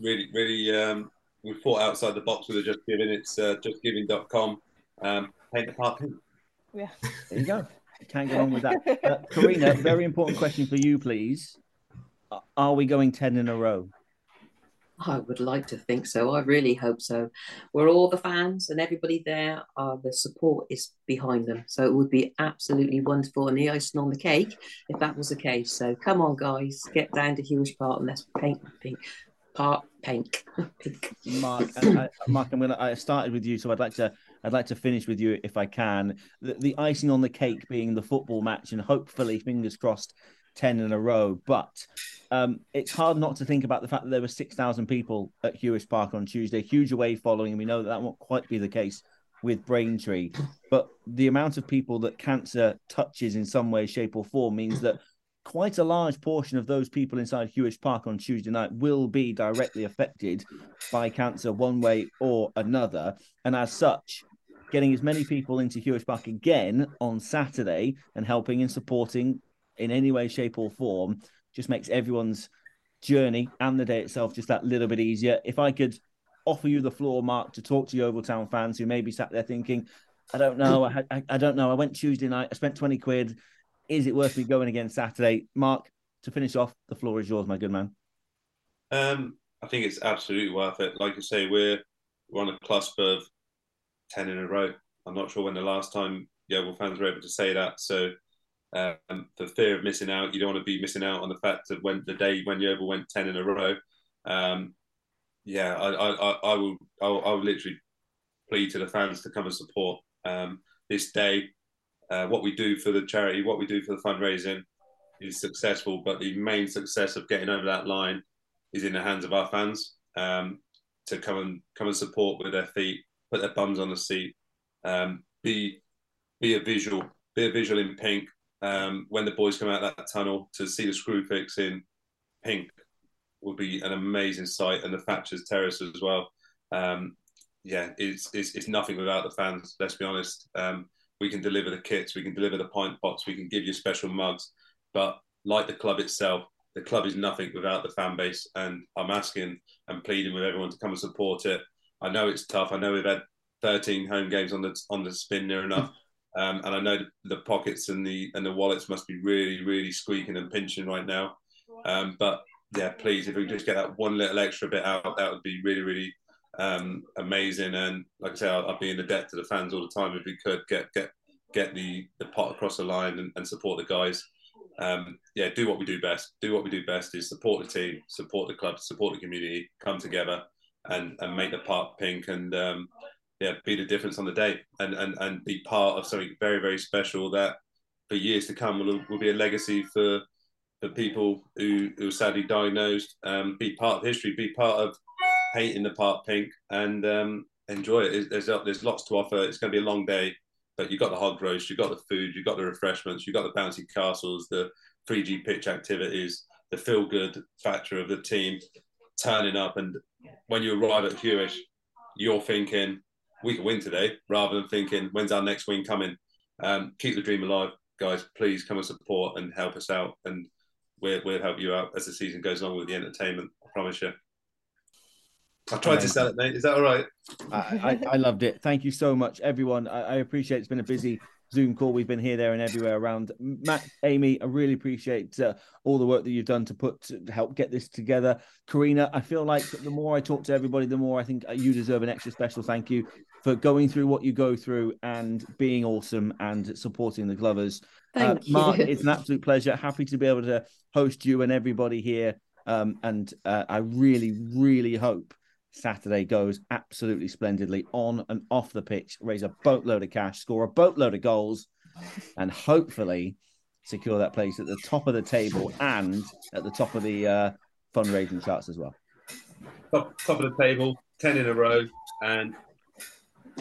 Really, really, um, we thought outside the box with the Just Giving. It's uh, justgiving.com. Um, paint the park pink. Yeah. There you go. Can't go wrong with that. Uh, Karina, very important question for you, please. Are we going 10 in a row? I would like to think so. I really hope so. We're all the fans and everybody there. The support is behind them, so it would be absolutely wonderful. And the icing on the cake, if that was the case. So come on, guys, get down to Huish Park and let's paint pink. Park pink. pink. Mark, I, I, Mark, I'm gonna. I started with you, so I'd like to. I'd like to finish with you if I can. The, the icing on the cake being the football match, and hopefully, fingers crossed, ten in a row. But um, it's hard not to think about the fact that there were six thousand people at Huish Park on Tuesday, huge away following, and we know that that won't quite be the case with Braintree. But the amount of people that cancer touches in some way, shape, or form means that quite a large portion of those people inside Huish Park on Tuesday night will be directly affected by cancer one way or another. And as such, getting as many people into Huish Park again on Saturday and helping and supporting in any way, shape, or form just makes everyone's journey and the day itself just that little bit easier. If I could offer you the floor, Mark, to talk to Yeovil Town fans who may be sat there thinking, I don't know, I, I, I don't know. I went Tuesday night, I spent 20 quid. Is it worth me going again Saturday? Mark, to finish off, the floor is yours, my good man. Um, I think it's absolutely worth it. Like I say, we're we're on a cusp of ten in a row. I'm not sure when the last time Yeovil fans were able to say that. So, um, for fear of missing out, you don't want to be missing out on the fact that when the day when Yeovil went ten in a row. Um, yeah, I, I, I, I will, I will, I will literally plead to the fans to come and support um, this day. Uh, what we do for the charity, what we do for the fundraising, is successful. But the main success of getting over that line is in the hands of our fans um, to come and come and support with their feet, put their bums on the seat, um, be be a visual, be a visual in pink. Um, when the boys come out that tunnel to see the Screwfix in pink would be an amazing sight, and the Thatcher's Terrace as well. Um, yeah, it's, it's it's nothing without the fans. Let's be honest. Um, we can deliver the kits, we can deliver the pint pots, we can give you special mugs, but like the club itself, the club is nothing without the fan base. And I'm asking and pleading with everyone to come and support it. I know it's tough. I know we've had 13 home games on the on the spin near enough, um, and I know the, the pockets and the and the wallets must be really really squeaking and pinching right now. Um, but yeah, please, if we could just get that one little extra bit out, that would be really really um, amazing. And like I say, I'll be in the debt to the fans all the time if we could get get get the the pot across the line and, and support the guys um, yeah, do what we do best. Do what we do best is support the team, support the club, support the community, come together and, and make the park pink and um, yeah, be the difference on the day and, and, and be part of something very, very special that for years to come will, will be a legacy for for people who who are sadly diagnosed. Um, be part of history. Be part of painting the park pink and um, enjoy it. There's there's lots to offer. It's going to be a long day, but you've got the hog roast, you've got the food, you've got the refreshments, you've got the bouncy castles, the 3G pitch activities, the feel good factor of the team turning up. And when you arrive at Huish, you're thinking we can win today rather than thinking when's our next win coming. Um, keep the dream alive, guys. Please come and support and help us out, and we'll, we'll help you out as the season goes on with the entertainment. I promise you. I tried to sell it, mate. Is that all right? I, I, I loved it. Thank you so much, everyone. I, I appreciate it's been a busy Zoom call. We've been here, there, and everywhere around. Matt, Amy, I really appreciate uh, all the work that you've done to put to help get this together. Karina, I feel like the more I talk to everybody, the more I think you deserve an extra special thank you for going through what you go through and being awesome and supporting the Glovers. Thank uh, you. Mark, it's an absolute pleasure. Happy to be able to host you and everybody here. Um, and uh, I really, really hope Saturday goes absolutely splendidly on and off the pitch, raise a boatload of cash, score a boatload of goals, and hopefully secure that place at the top of the table and at the top of the uh, fundraising charts as well. Top, top of the table, ten in a row, and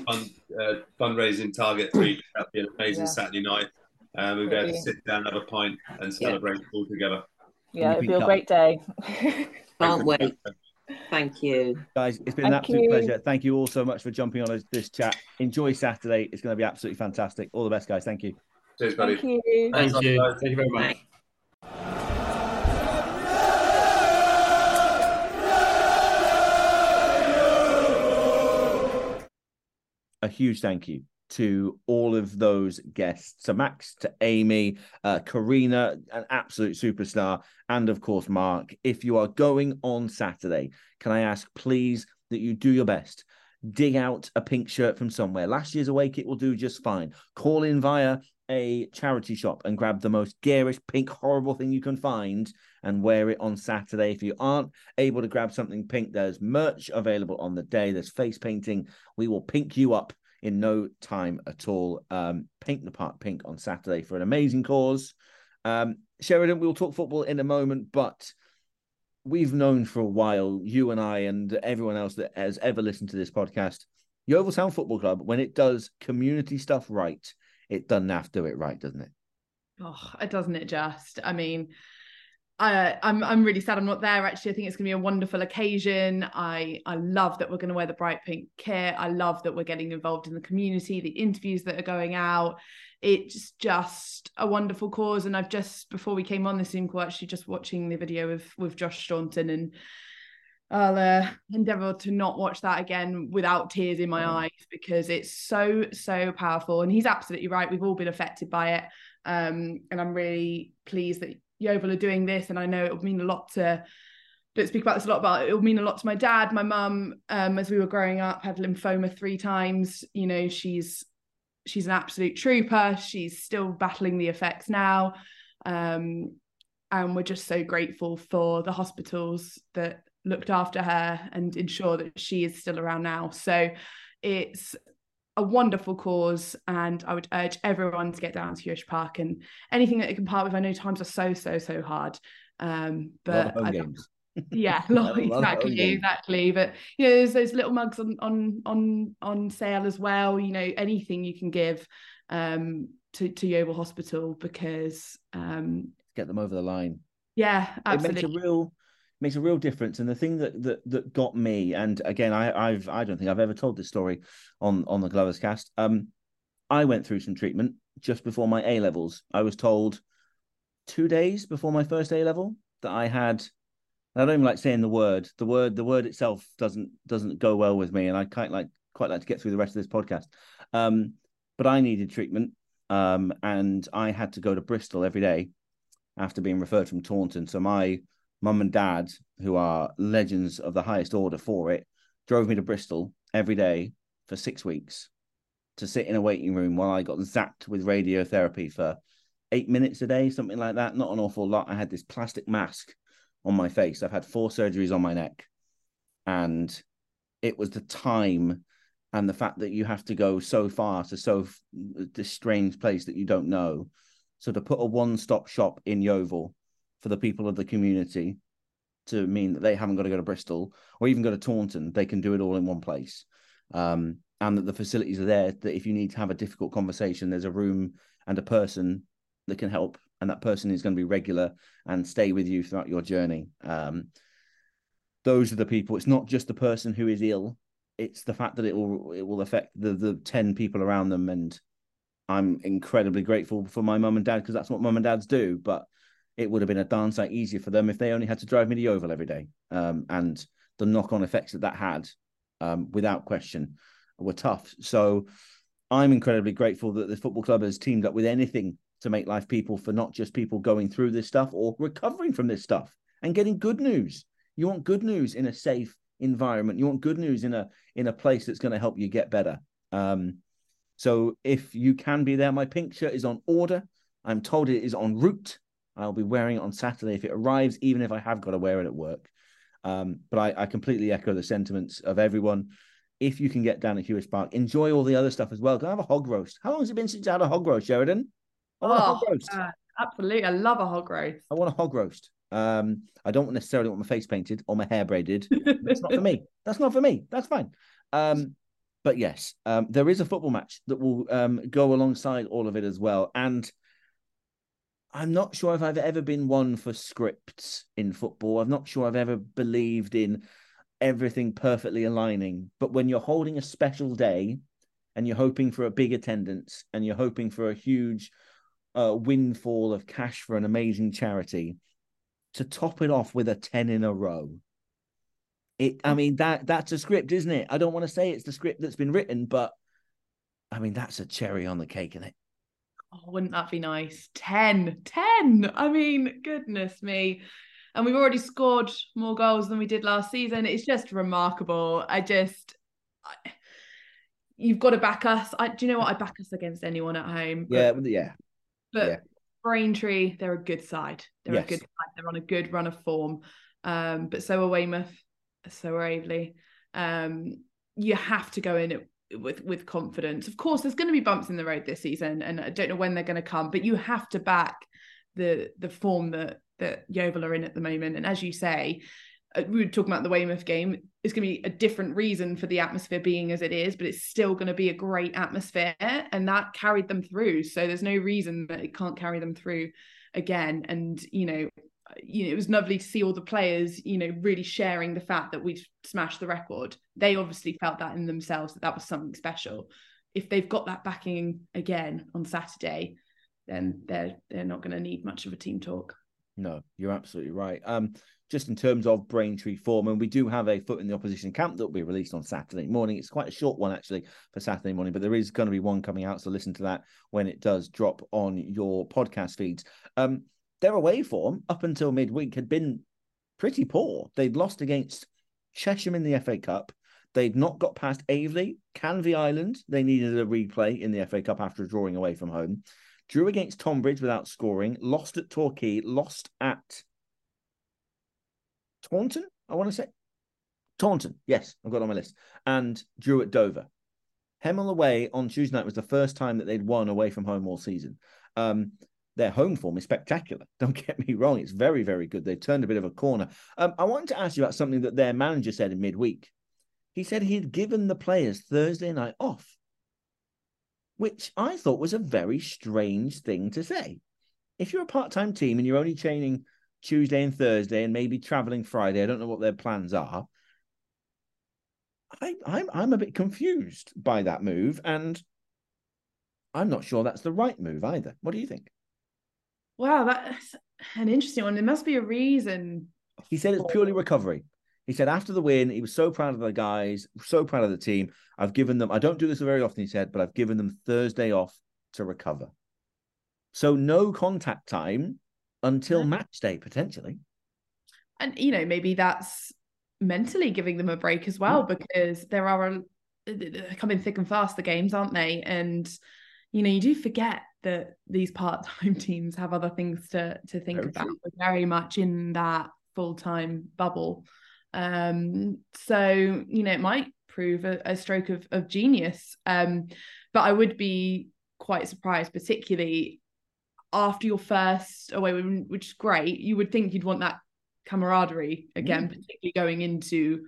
fun, uh, fundraising target three. That'd be an amazing Yeah. Saturday night. Um, we'll be able to sit down, have a pint, and celebrate all together. Yeah, it'll be a great day. Can't wait. Thank you. Guys, it's been an absolute you. pleasure. Thank you all so much for jumping on this chat. Enjoy Saturday. It's going to be absolutely fantastic. All the best, guys. Thank you. Cheers, buddy. Thank you. Thanks, Thank you. guys. Thank you very much. A huge thank you to all of those guests to Max, to Amy, uh, Karina, an absolute superstar, and of course, Mark. If you are going on Saturday, can I ask, please, that you do your best? Dig out a pink shirt from somewhere. Last year's away kit will do just fine. Call in via a charity shop and grab the most garish, pink, horrible thing you can find and wear it on Saturday. If you aren't able to grab something pink, there's merch available on the day. There's face painting. We will pink you up in no time at all. Um, paint the park pink on Saturday for an amazing cause. Um, Sheridan, we'll talk football in a moment, but we've known for a while, you and I, and everyone else that has ever listened to this podcast, Yeovil Town Football Club, when it does community stuff right, it doesn't have to do it right, doesn't it? Oh, it doesn't it just? I mean, I, I'm I'm really sad I'm not there. Actually, I think it's going to be a wonderful occasion. I I love that we're going to wear the bright pink kit. I love that we're getting involved in the community, the interviews that are going out. It's just a wonderful cause. And I've just before we came on the Zoom call, actually just watching the video of with Josh Staunton and I'll uh, endeavour to not watch that again without tears in my eyes because it's so so powerful. And he's absolutely right. We've all been affected by it, um, and I'm really pleased that Yeovil are doing this. And I know it will mean a lot to. Don't speak about this a lot, but it will mean a lot to my dad, my mum. Um, as we were growing up, had lymphoma three times. You know, she's she's an absolute trooper. She's still battling the effects now. Um, and we're just so grateful for the hospitals that looked after her and ensure that she is still around now. So it's a wonderful cause, and I would urge everyone to get down to Huish Park and anything that they can part with. I know times are so so so hard, um, A lot of but home I- games. yeah, lot exactly, exactly. But you know, there's those little mugs on on on on sale as well. You know, anything you can give um to to Yeovil Hospital because um Get them over the line. yeah, it absolutely. makes a real makes a real difference. And the thing that that that got me, and again, I I've I don't think I've ever told this story on on the Gloverscast. Um, I went through some treatment just before my A levels. I was told two days before my first A level that I had. I don't even like saying the word. The word the word itself doesn't doesn't go well with me, and I quite like quite like to get through the rest of this podcast. Um, but I needed treatment, um, and I had to go to Bristol every day after being referred from Taunton. So my mum and dad, who are legends of the highest order for it, drove me to Bristol every day for six weeks to sit in a waiting room while I got zapped with radiotherapy for eight minutes a day, something like that. Not an awful lot. I had this plastic mask on my face. I've had four surgeries on my neck. And it was the time and the fact that you have to go so far to so this strange place that you don't know. So to put a one-stop shop in Yeovil for the people of the community to mean that they haven't got to go to Bristol or even go to Taunton. They can do it all in one place. Um, and that the facilities are there that if you need to have a difficult conversation, there's a room and a person that can help. And that person is going to be regular and stay with you throughout your journey. Um, those are the people. It's not just the person who is ill. It's the fact that it will it will affect the the ten people around them, and I'm incredibly grateful for my mum and dad because that's what mum and dads do. But it would have been a darn sight easier for them if they only had to drive me to Yeovil every day. Um, and the knock on effects that that had, um, without question, were tough. So I'm incredibly grateful that the football club has teamed up with anything to make life people for not just people going through this stuff or recovering from this stuff and getting good news. You want good news in a safe environment. You want good news in a in a place that's going to help you get better. Um, so if you can be there, my pink shirt is on order. I'm told it is en route. I'll be wearing it on Saturday if it arrives, even if I have got to wear it at work. Um, but I, I, completely echo the sentiments of everyone. If you can get down at Huish Park, enjoy all the other stuff as well. Go have a hog roast. How long has it been since you had a hog roast, Sheridan? I want oh, a hog oh, roast. Uh, absolutely. I love a hog roast. I want a hog roast. Um, I don't necessarily want my face painted or my hair braided. That's not for me. That's not for me. That's fine. Um, but yes, um, there is a football match that will um, go alongside all of it as well. And I'm not sure if I've ever been one for scripts in football. I'm not sure I've ever believed in everything perfectly aligning. But when you're holding a special day and you're hoping for a big attendance and you're hoping for a huge uh, windfall of cash for an amazing charity, to top it off with a 10 in a row. It, I mean, that that's a script, isn't it? I don't want to say it's the script that's been written, but I mean, that's a cherry on the cake, isn't it? Oh, wouldn't that be nice? 10, 10. I mean, goodness me. And we've already scored more goals than we did last season. It's just remarkable. I just, I, you've got to back us. I, do you know what? I back us against anyone at home. But, yeah, yeah. But yeah. Braintree, they're a good side. They're yes. a good side. They're on a good run of form. Um, but so are Weymouth, so are Aveley. Um, you have to go in with with confidence. Of course, there's going to be bumps in the road this season, and I don't know when they're going to come. But you have to back the the form that that Yeovil are in at the moment. And as you say, uh, we were talking about the Weymouth game. It's going to be a different reason for the atmosphere being as it is, but it's still going to be a great atmosphere, and that carried them through. So there's no reason that it can't carry them through again. And you know, you know, it was lovely to see all the players, you know, really sharing the fact that we've smashed the record. They obviously felt that in themselves that that was something special. If they've got that backing again on Saturday, then they're they're not going to need much of a team talk. No, you're absolutely right. Um, just in terms of Braintree form, and we do have a foot in the opposition camp that will be released on Saturday morning. It's quite a short one actually for Saturday morning, but there is going to be one coming out, so listen to that when it does drop on your podcast feeds. Um, their away form up until midweek had been pretty poor. They'd lost against Chesham in the FA Cup. They'd not got past Aveley, Canvey Island. They needed a replay in the FA Cup after drawing away from home. Drew against Tonbridge without scoring. Lost at Torquay. Lost at Taunton. I want to say Taunton. Yes, I've got on my list. And drew at Dover. Hemel away on Tuesday night was the first time that they'd won away from home all season. Um, their home form is spectacular. Don't get me wrong; it's very, very good. They turned a bit of a corner. Um, I wanted to ask you about something that their manager said in midweek. He said he had given the players Thursday night off, which I thought was a very strange thing to say. If you're a part-time team and you're only training Tuesday and Thursday and maybe traveling Friday, I don't know what their plans are. I, I'm I'm a bit confused by that move, and I'm not sure that's the right move either. What do you think? Wow, that's an interesting one. There must be a reason. He said it's purely recovery. He said after the win, he was so proud of the guys, so proud of the team. I've given them, I don't do this very often, he said, but I've given them Thursday off to recover. So no contact time until yeah. match day, potentially. And, you know, maybe that's mentally giving them a break as well, yeah. because there are a, coming thick and fast, the games, aren't they? And, you know, you do forget that these part-time teams have other things to to think very about. True. We're very much in that full-time bubble. Um, so you know, it might prove a, a stroke of, of genius. Um, but I would be quite surprised, particularly after your first away win, which is great, you would think you'd want that camaraderie again, mm. particularly going into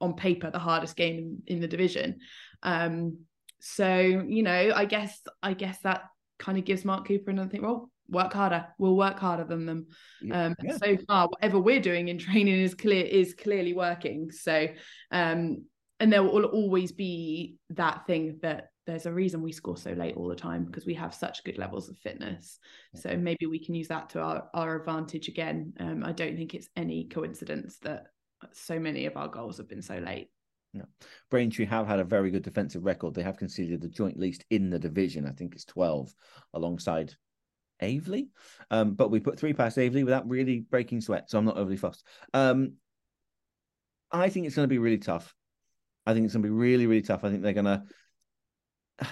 on paper the hardest game in, in the division. Um, so you know, I guess I guess that kind of gives Mark Cooper another thing. Well, work harder. We'll work harder than them. Um, yeah. So far, whatever we're doing in training is clear is clearly working. So, um, and there will always be that thing that there's a reason we score so late all the time because we have such good levels of fitness. So maybe we can use that to our, our advantage again. Um, I don't think it's any coincidence that so many of our goals have been so late. No. Braintree have had a very good defensive record. They have conceded the joint least in the division. I think it's 12 alongside Aveley. Um, but we put three past Aveley without really breaking sweat. So I'm not overly fussed. Um, I think it's going to be really tough. I think it's going to be really, really tough. I think they're going to.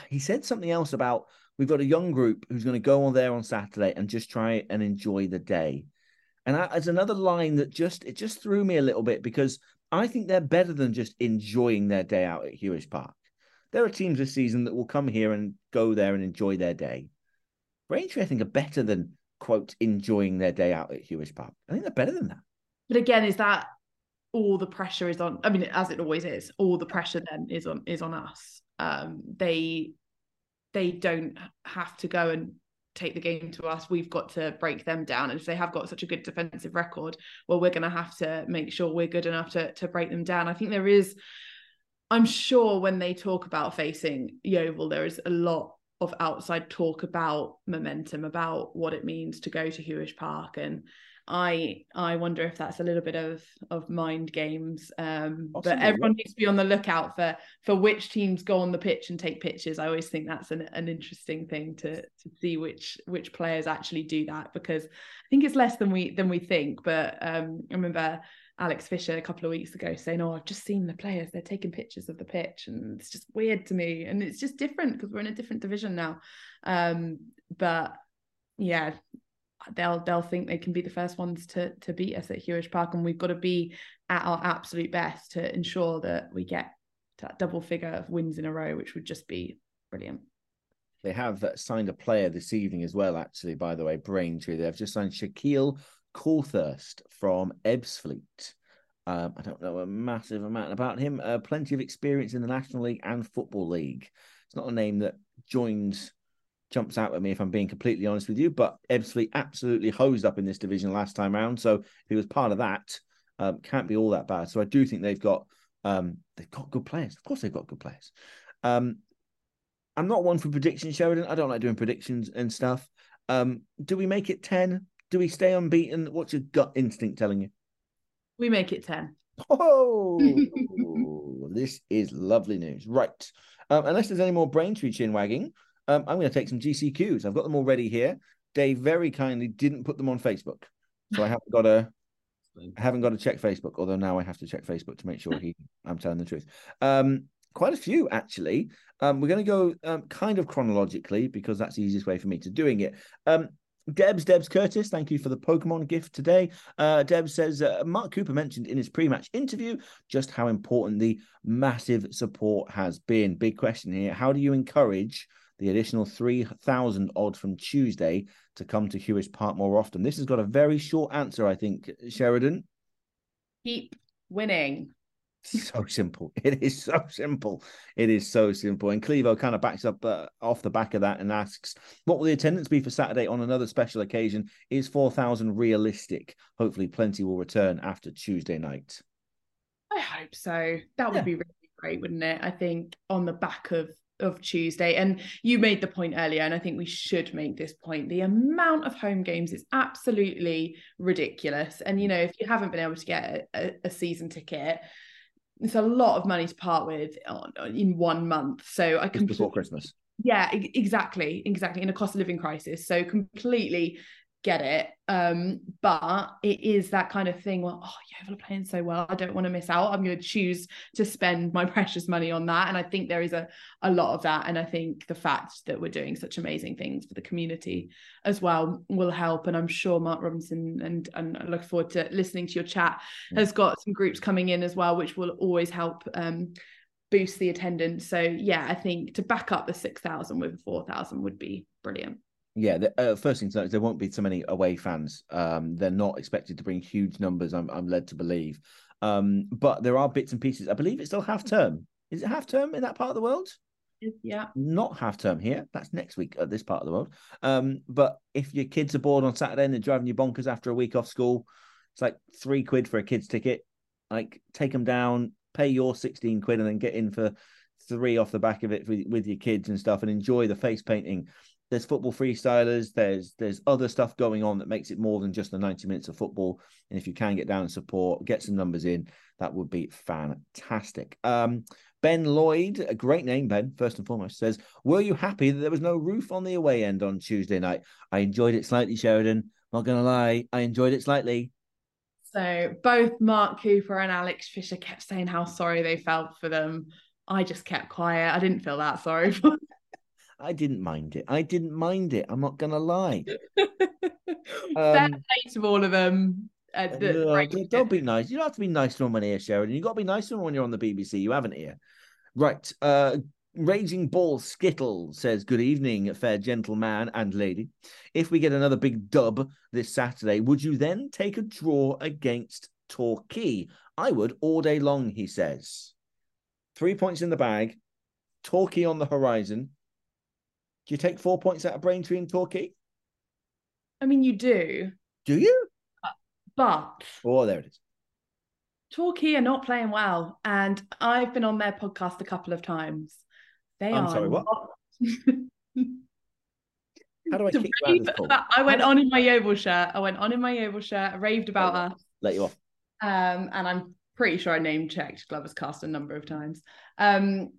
He said something else about we've got a young group who's going to go on there on Saturday and just try and enjoy the day. And as another line that just it just threw me a little bit because I think they're better than just enjoying their day out at Huish Park. There are teams this season that will come here and go there and enjoy their day. Braintree, I think, are better than quote enjoying their day out at Huish Park. I think they're better than that. But again, is that all the pressure is on? I mean, as it always is, all the pressure then is on is on us. Um, they they don't have to go and take the game to us. We've got to break them down. And if they have got such a good defensive record, well, we're going to have to make sure we're good enough to to break them down. I think there is. I'm sure when they talk about facing Yeovil, there is a lot of outside talk about momentum, about what it means to go to Huish Park, and I I wonder if that's a little bit of of mind games. Um, but everyone needs to be on the lookout for for which teams go on the pitch and take pictures. I always think that's an, an interesting thing to to see which which players actually do that because I think it's less than we than we think. But um, I remember Alex Fisher a couple of weeks ago saying, "Oh, I've just seen the players; they're taking pictures of the pitch, and it's just weird to me, and it's just different because we're in a different division now." Um, but yeah, they'll they'll think they can be the first ones to to beat us at Huish Park, and we've got to be at our absolute best to ensure that we get that double figure of wins in a row, which would just be brilliant. They have signed a player this evening as well. Actually, by the way, Braintree. They've just signed Shaquille Coulthirst from Ebbsfleet. Um, I don't know a massive amount about him. Uh, plenty of experience in the National League and Football League. It's not a name that joins jumps out at me if I'm being completely honest with you. But Ebbsfleet absolutely hosed up in this division last time round, so if he was part of that, um, can't be all that bad. So I do think they've got um, they've got good players. Of course, they've got good players. Um, I'm not one for predictions, Sheridan. I don't like doing predictions and stuff. Um, do we make it ten? Do we stay unbeaten? What's your gut instinct telling you? We make it 10. Oh, this is lovely news. Right. Um, unless there's any more Braintree chin wagging, um, I'm going to take some GCQs. I've got them already here. Dave very kindly didn't put them on Facebook. So I haven't got to I haven't got to check Facebook, although now I have to check Facebook to make sure he I'm telling the truth. Um, quite a few actually. Um, we're going to go um, kind of chronologically because that's the easiest way for me to doing it. Um, Debs, Debs Curtis, thank you for the Pokemon gift today. Uh, Debs says uh, Mark Cooper mentioned in his pre match interview just how important the massive support has been. Big question here. How do you encourage the additional 3,000 odd from Tuesday to come to Huish Park more often? This has got a very short answer, I think, Sheridan. Keep winning. So simple. It is so simple. It is so simple. And Clevo kind of backs up uh, off the back of that and asks, "What will the attendance be for Saturday on another special occasion? Is four thousand realistic? Hopefully, plenty will return after Tuesday night." I hope so. That would yeah. be really great, wouldn't it? I think on the back of of Tuesday. And you made the point earlier, and I think we should make this point. The amount of home games is absolutely ridiculous. And you know, if you haven't been able to get a, a season ticket, it's a lot of money to part with in one month. So I can before Christmas. Yeah, exactly, exactly. In a cost of living crisis, so completely get it. Um, but it is that kind of thing where, oh, Yeovil are playing so well. I don't want to miss out. I'm going to choose to spend my precious money on that. And I think there is a, a lot of that. And I think the fact that we're doing such amazing things for the community as well will help. And I'm sure Mark Robinson and, and I look forward to listening to your chat yeah. has got some groups coming in as well, which will always help um, boost the attendance. So yeah, I think to back up the 6,000 with 4,000 would be brilliant. Yeah, the, uh, first thing to note is there won't be so many away fans. Um, they're not expected to bring huge numbers. I'm, I'm led to believe, um, but there are bits and pieces. I believe it's still half term. Is it half term in that part of the world? Yeah. Not half term here. That's next week at this part of the world. Um, but if your kids are bored on Saturday and they're driving you bonkers after a week off school, it's like three quid for a kid's ticket. Like take them down, pay your sixteen quid, and then get in for three off the back of it with, with your kids and stuff, and enjoy the face painting there's football freestylers there's there's other stuff going on that makes it more than just the 90 minutes of football. And if you can get down and support get some numbers in that would be fantastic. Um ben lloyd a great name ben first and foremost says were you happy that there was no roof on the away end on tuesday night? I enjoyed it slightly sheridan. Not gonna lie i enjoyed it slightly. So both mark cooper and alex fisher kept saying how sorry they felt for them. I just kept quiet. I didn't feel that sorry for I didn't mind it. I didn't mind it. I'm not gonna lie. Fair play to all of them. Uh, the, Uh, don't- don't be nice. You don't have to be nice to them on here, Sheridan. You've got to be nice to them when you're on the BBC. You haven't here, right? Uh, Raging Ball Skittle says, "Good evening, fair gentleman and lady. If we get another big dub this Saturday, would you then take a draw against Torquay? I would all day long." He says, three points in the bag, Torquay on the horizon. Do you take four points out of Braintree and Torquay? I mean, you do, Do you? but Oh, there it is. Torquay are not playing well, and I've been on their podcast a couple of times. They I'm are. sorry, what? How do I kick you out of rave this I went on in my Yeovil shirt. I went on in my Yeovil shirt. I raved about us. Let you off. Um, and I'm pretty sure I name checked Gloverscast a number of times. Um,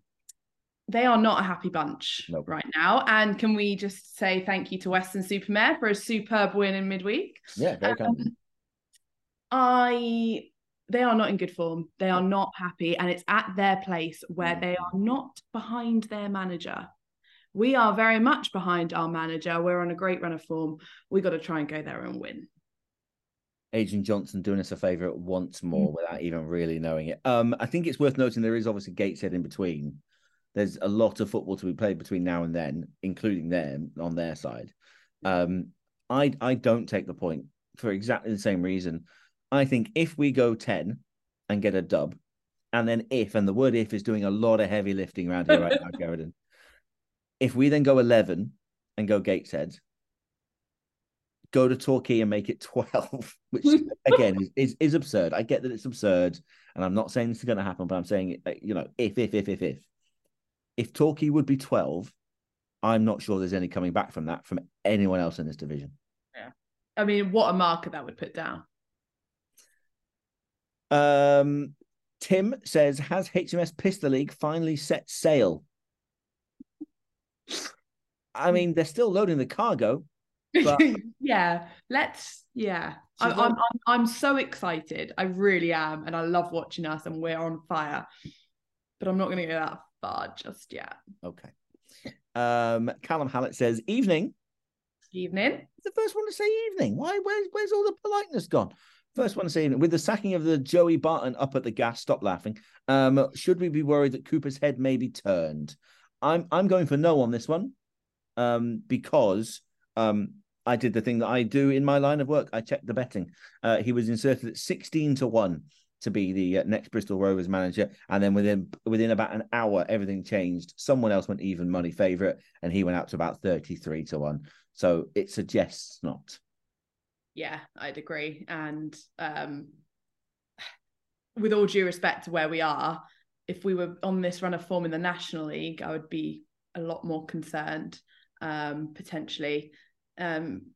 they are not a happy bunch Nope. right now. And can we just say thank you to Weston-super-Mare for a superb win in midweek? Yeah, very kind. Um, I they are not in good form. They are not happy, and it's at their place where they are not behind their manager. We are very much behind our manager. We're on a great run of form. We got to try and go there and win. Adrian Johnson doing us a favour once more Mm. without even really knowing it. Um, I think it's worth noting there is obviously Gateshead in between. There's a lot of football to be played between now and then, including them on their side. Um, I I don't take the point for exactly the same reason. I think if we go ten and get a dub, and then if and the word if is doing a lot of heavy lifting around here right now, Sheridan. If we then go eleven and go Gateshead, go to Torquay and make it 12, which again is, is, is absurd. I get that it's absurd, and I'm not saying this is going to happen, but I'm saying, you know, if, if, if, if, if, if Torquay would be 12, I'm not sure there's any coming back from that from anyone else in this division. Yeah. I mean, what a marker that would put down. Um, Tim says, has HMS Pistol League finally set sail? I mean, they're still loading the cargo. But- yeah, let's. Yeah, I, I'm, I'm. I'm so excited. I really am, and I love watching us, and we're on fire. But I'm not going to go that far just yet. Okay. Um, Callum Hallett says, evening. Evening. The first one to say evening. Why? Where's where's all the politeness gone? First one to say evening. With the sacking of the Joey Barton up at the gas, stop laughing. Um, should we be worried that Cooper's head may be turned? I'm I'm going for no on this one. Um, because um I did the thing that I do in my line of work. I checked the betting. Uh, he was inserted at 16 to 1 to be the uh, next Bristol Rovers manager. And then within within about an hour, everything changed. Someone else went even money favourite, and he went out to about 33 to 1. So it suggests not. Yeah, I'd agree. And um, with all due respect to where we are, if we were on this run of form in the National League, I would be a lot more concerned, um, potentially. Um,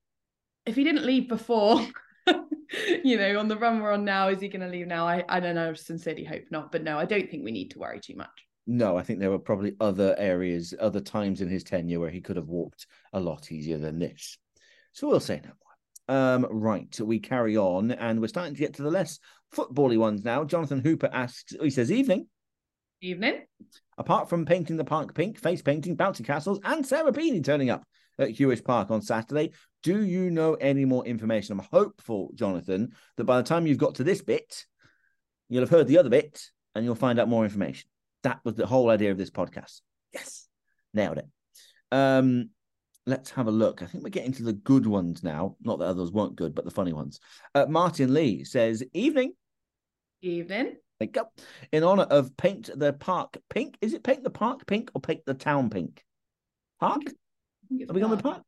if he didn't leave before, you know, on the run we're on now, is he going to leave now? I, I don't know. I sincerely hope not. But no, I don't think we need to worry too much. No, I think there were probably other areas, other times in his tenure where he could have walked a lot easier than this. So we'll say no more. Um, right, we carry on, and we're starting to get to the less footbally ones now. Jonathan Hooper asks, he says, "Evening." Evening. Apart from painting the park pink, face painting, bouncy castles, and Sarah Beeny turning up at Huish Park on Saturday, do you know any more information? I'm hopeful, Jonathan, that by the time you've got to this bit, you'll have heard the other bit and you'll find out more information. That was the whole idea of this podcast. Yes, nailed it. Um, let's have a look. I think we're getting to the good ones now. Not that others weren't good, but the funny ones. Uh, Martin Lee says, "Evening." Evening. Thank you. In honor of Paint the Park Pink. Is it Paint the Park Pink or Paint the Town Pink? Park? Are we going with Park?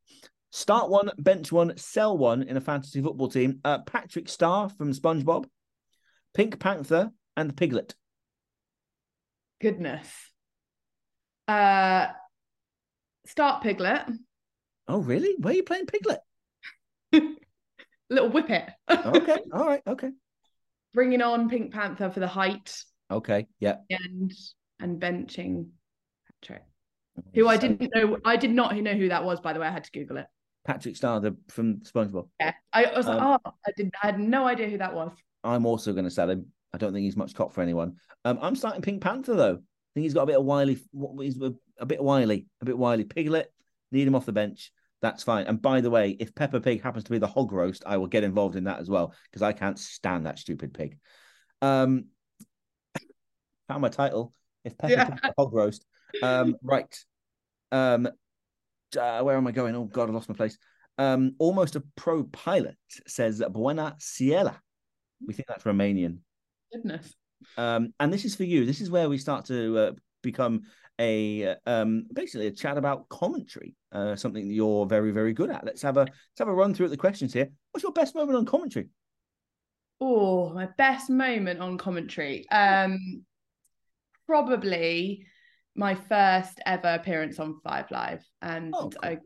Start one, bench one, sell one in a fantasy football team. Uh, Patrick Star from SpongeBob, Pink Panther, and Piglet. Goodness. Uh, start Piglet. Oh, really? Where are you playing Piglet? Little whippet. okay. All right. Okay. Bringing on Pink Panther for the height Okay. Yeah. and and benching Patrick, who I didn't know. I did not know who that was. By the way, I had to Google it. Patrick Star the, from SpongeBob. Yeah, I, I was Um, like, oh, I didn't. I had no idea who that was. I'm also going to sell him. I don't think he's much cop for anyone. Um, I'm starting Pink Panther though. I think he's got a bit of wily. He's a, bit wily, a bit wily. Piglet, need him off the bench. That's fine. And by the way, if Peppa Pig happens to be the hog roast, I will get involved in that as well because I can't stand that stupid pig. Um, found my title. If Peppa Yeah. Pig's the hog roast. Um, right. Um, uh, where am I going? Oh God, I lost my place. Um, almost a pro pilot says Buena Ciela. We think that's Romanian. Goodness. Um, and this is for you. This is where we start to uh, become a uh, um, basically a chat about commentary, uh, something that you're very very good at. Let's have a let's have a run through at the questions here. What's your best moment on commentary? Oh, my best moment on commentary. Um, probably my first ever appearance on Five Live, and Oh, cool. I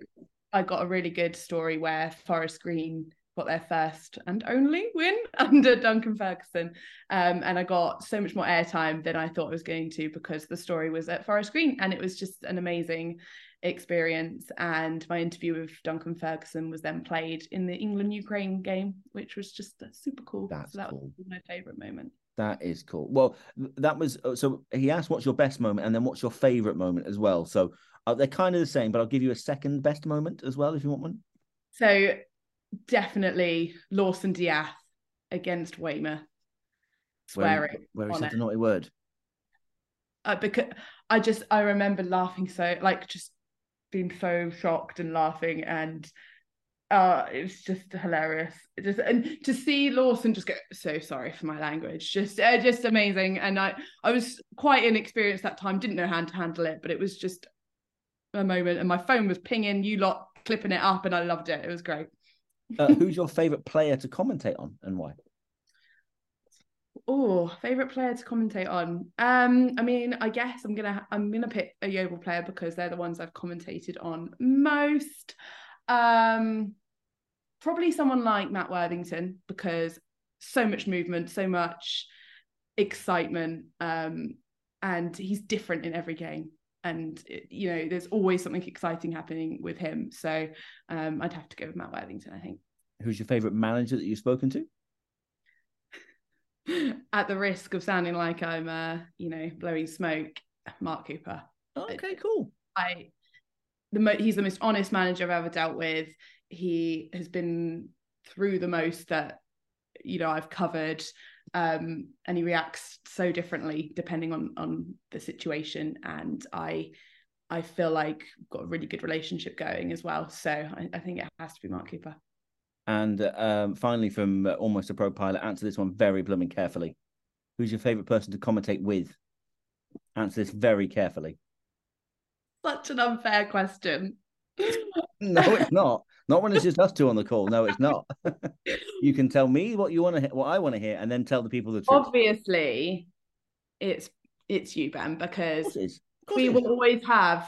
I got a really good story where Forest Green got their first and only win under Duncan Ferguson, um, and I got so much more airtime than I thought I was going to because the story was at Forest Green, and it was just an amazing experience. And my interview with Duncan Ferguson was then played in the England Ukraine game, which was just super cool. That's so that cool. was my favorite moment. That is cool. Well, that was uh, so. He asked, "What's your best moment?" and then, "What's your favorite moment?" as well. So uh, they're kind of the same, but I'll give you a second best moment as well if you want one. So definitely Lawson D'Ath against Weymouth swearing where he on said naughty word. Uh, because I just I remember laughing so like just being so shocked and laughing and uh it was just hilarious It just and to see Lawson just go so sorry for my language just uh, just amazing and I I was quite inexperienced that time didn't know how to handle it but it was just a moment and my phone was pinging you lot clipping it up and I loved it it was great Uh, who's your favorite player to commentate on and why? Oh, favorite player to commentate on. Um, I mean, I guess I'm gonna I'm gonna pick a Yeovil player because they're the ones I've commentated on most. Um, probably someone like Matt Worthington because so much movement, so much excitement, um, and he's different in every game. And it- you know, there's always something exciting happening with him. So um, I'd have to go with Matt Worthington, I think. Who's your favorite manager that you've spoken to? at the risk of sounding like I'm, uh, you know, blowing smoke, Mark Cooper. Okay, cool. I, the mo- he's the most honest manager I've ever dealt with. He has been through the most that, you know, I've covered, um, and he reacts so differently depending on on the situation. And I, I feel like we've got a really good relationship going as well. So I, I think it has to be Mark Cooper. And um, finally, from almost a pro pilot, answer this one very blooming carefully. Who's your favorite person to commentate with? Answer this very carefully. Such an unfair question. No, it's not. Not when it's just us two on the call. No, it's not. you can tell me what you want to hear, what I want to hear, and then tell the people the truth. obviously it's it's you ben because course it is. Of course we will always have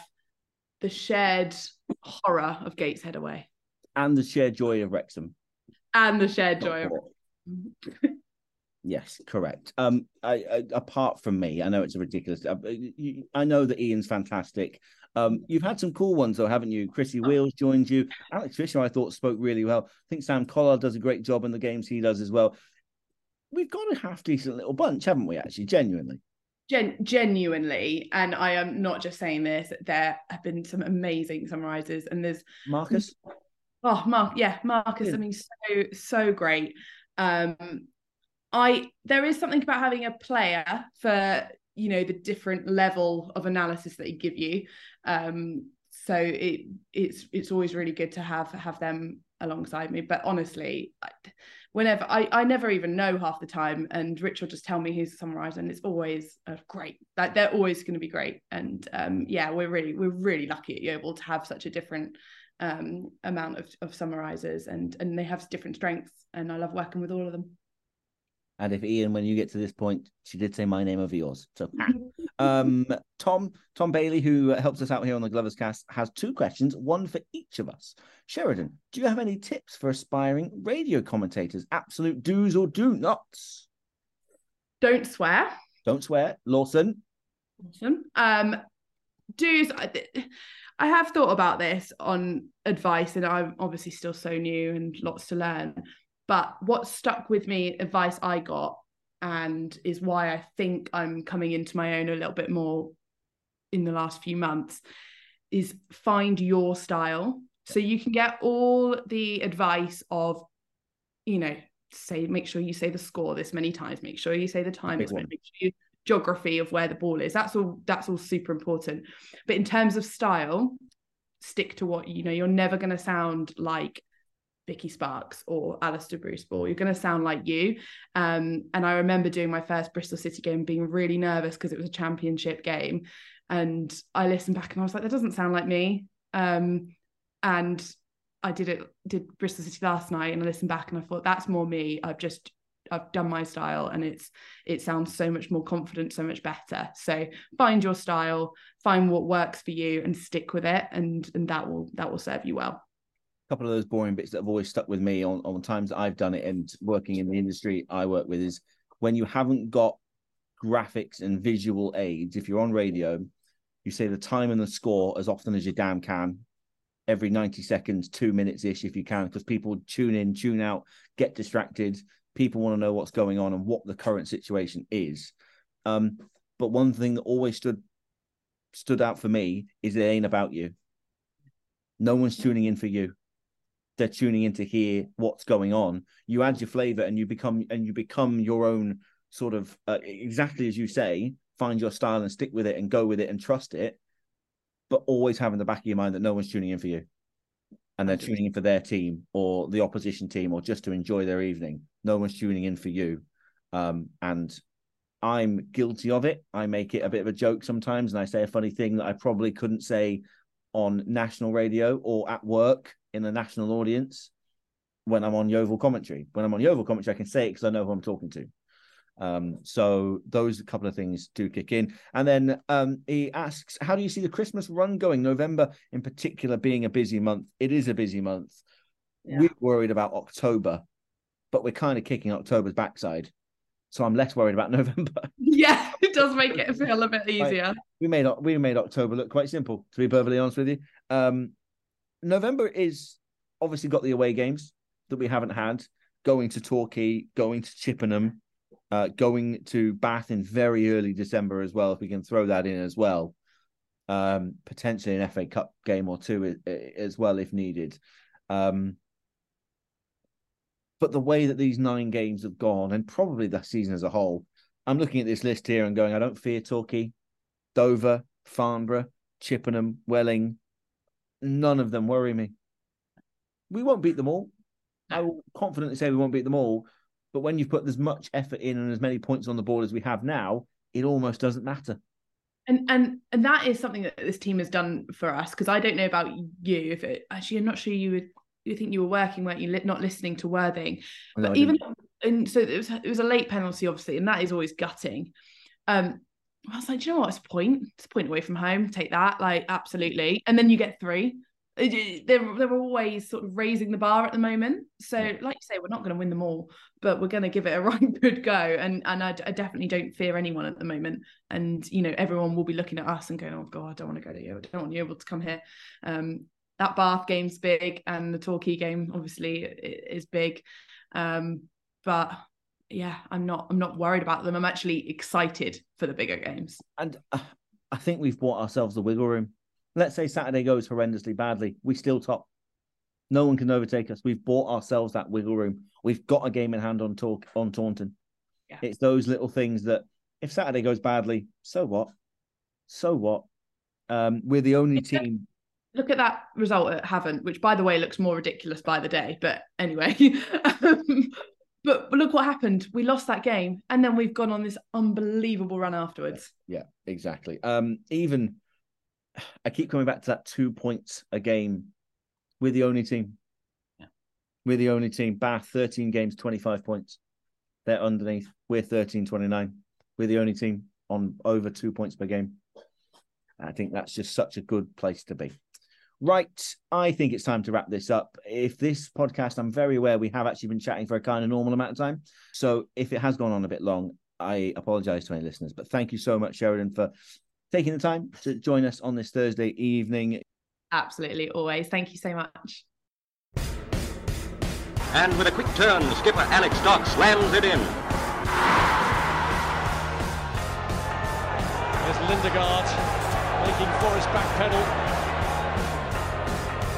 the shared horror of gateshead away And the shared joy of Wrexham. and the shared joy of Yes, correct. Um, I, I, apart from me, I know it's a ridiculous. Uh, you, I know that Ian's fantastic. Um, you've had some cool ones though, haven't you? Chrissy Wheels joined you. Alex Fisher, I thought spoke really well. I think Sam Collard does a great job in the games he does as well. We've got a half decent little bunch, haven't we? Actually, genuinely. Gen- genuinely and i am not just saying this there have been some amazing summarizers and there's Marcus, Oh, Mark, yeah, Marcus. I mean, so so great. Um, I there is something about having a player for you know the different level of analysis that he give you. Um, so it it's it's always really good to have have them alongside me. But honestly, whenever I I never even know half the time, and Rich will just tell me who's the summariser, and it's always uh, great. Like they're always going to be great, and um, yeah, we're really we're really lucky at Yeovil to have such a different um, amount of of summarizers and and they have different strengths, and I love working with all of them. And if Ian, when you get to this point, she did say my name over yours. So, um, Tom, Tom Bailey, who helps us out here on the Gloverscast, has two questions, one for each of us. Sheridan, do you have any tips for aspiring radio commentators? Absolute do's or do nots? Don't swear. Don't swear. Lawson. Awesome. Um, do's. I have thought about this on advice, and I'm obviously still so new and lots to learn. But what stuck with me, advice I got, and is why I think I'm coming into my own a little bit more in the last few months, is find your style. So you can get all the advice of, you know, say make sure you say the score this many times, make sure you say the time, make sure you geography of where the ball is. That's all that's all super important. But in terms of style, stick to what you know. You're never going to sound like Vicky Sparks or Alistair Bruce Ball. You're going to sound like you. Um, and I remember doing my first Bristol City game being really nervous because it was a championship game. And I listened back and I was like, that doesn't sound like me. Um, and I did it, did Bristol City last night and I listened back and I thought, that's more me. I've just, I've done my style and it's, it sounds so much more confident, so much better. So find your style, find what works for you and stick with it. And, and that will, that will serve you well couple of those boring bits that have always stuck with me on, on times that I've done it and working in the industry I work with is when you haven't got graphics and visual aids, if you're on radio, you say the time and the score as often as you damn can, every 90 seconds, two minutes ish if you can, because people tune in, tune out, get distracted. People want to know what's going on and what the current situation is. Um, but one thing that always stood stood out for me is it ain't about you. No one's tuning in for you they're tuning in to hear what's going on. You add your flavor and you become and you become your own sort of uh, exactly as you say find your style and stick with it and go with it and trust it but always have in the back of your mind that no one's tuning in for you. And they're tuning in for their team or the opposition team or just to enjoy their evening. No one's tuning in for you. Um, and i'm guilty of it. I make it a bit of a joke sometimes and i say a funny thing that i probably couldn't say on national radio or at work in a national audience when I'm on Yeovil commentary. When I'm on Yeovil commentary, I can say it because I know who I'm talking to. Um, so those couple of things do kick in. And then um, he asks, how do you see the Christmas run going? November, in particular, being a busy month. It is a busy month. Yeah. We're worried about October, but we're kind of kicking October's backside. So I'm less worried about November. Yeah, it does make it feel a bit easier. we made we made October look quite simple, to be perfectly honest with you. Um, November is obviously got the away games that we haven't had. Going to Torquay, going to Chippenham, uh, going to Bath in very early December as well. If we can throw that in as well, um, potentially an FA Cup game or two as well if needed. Um, but the way that these nine games have gone, and probably the season as a whole, I'm looking at this list here and going, I don't fear Torquay, Dover, Farnborough, Chippenham, Welling, none of them worry me. We won't beat them all. I will confidently say we won't beat them all. But when you've put as much effort in and as many points on the board as we have now, it almost doesn't matter. And and and that is something that this team has done for us because I don't know about you. If it, actually, I'm not sure you would. You think you were working, weren't you? Not listening to Worthing, no, but even and so it was it was a late penalty, obviously, and that is always gutting. Um, I was like, you know what? It's a point. It's a point away from home. Take that, like absolutely. And then you get three. They're they're always sort of raising the bar at the moment. So, like you say, we're not going to win them all, but we're going to give it a right good go. And and I, I, definitely don't fear anyone at the moment. And you know, everyone will be looking at us and going, "Oh God, I don't want to go to you. I don't want you able to come here." Um, that Bath game's big, and the Torquay game obviously is big. Um, but yeah, I'm not I'm not worried about them. I'm actually excited for the bigger games. And uh, I think we've bought ourselves the wiggle room. Let's say Saturday goes horrendously badly, we still top. No one can overtake us. We've bought ourselves that wiggle room. We've got a game in hand on talk on Taunton. Yeah. It's those little things that if Saturday goes badly, so what? So what? Um, we're the only team look at that result at Havant, which by the way looks more ridiculous by the day. But anyway, um, but look what happened. We lost that game, and then we've gone on this unbelievable run afterwards. Yeah, exactly. Um, even I keep coming back to that two points a game. We're the only team. Yeah. We're the only team. Bath, 13 games, 25 points. They're underneath. We're 13, 29. We're the only team on over two points per game. I think that's just such a good place to be. Right. I think it's time to wrap this up. If this podcast, I'm very aware we have actually been chatting for a kind of normal amount of time. So if it has gone on a bit long, I apologize to any listeners. But thank you so much, Sheridan, for taking the time to join us on this Thursday evening. Absolutely, always. Thank you so much. And with a quick turn, skipper Alex Dock slams it in. There's Lindegaard making Forrest back pedal.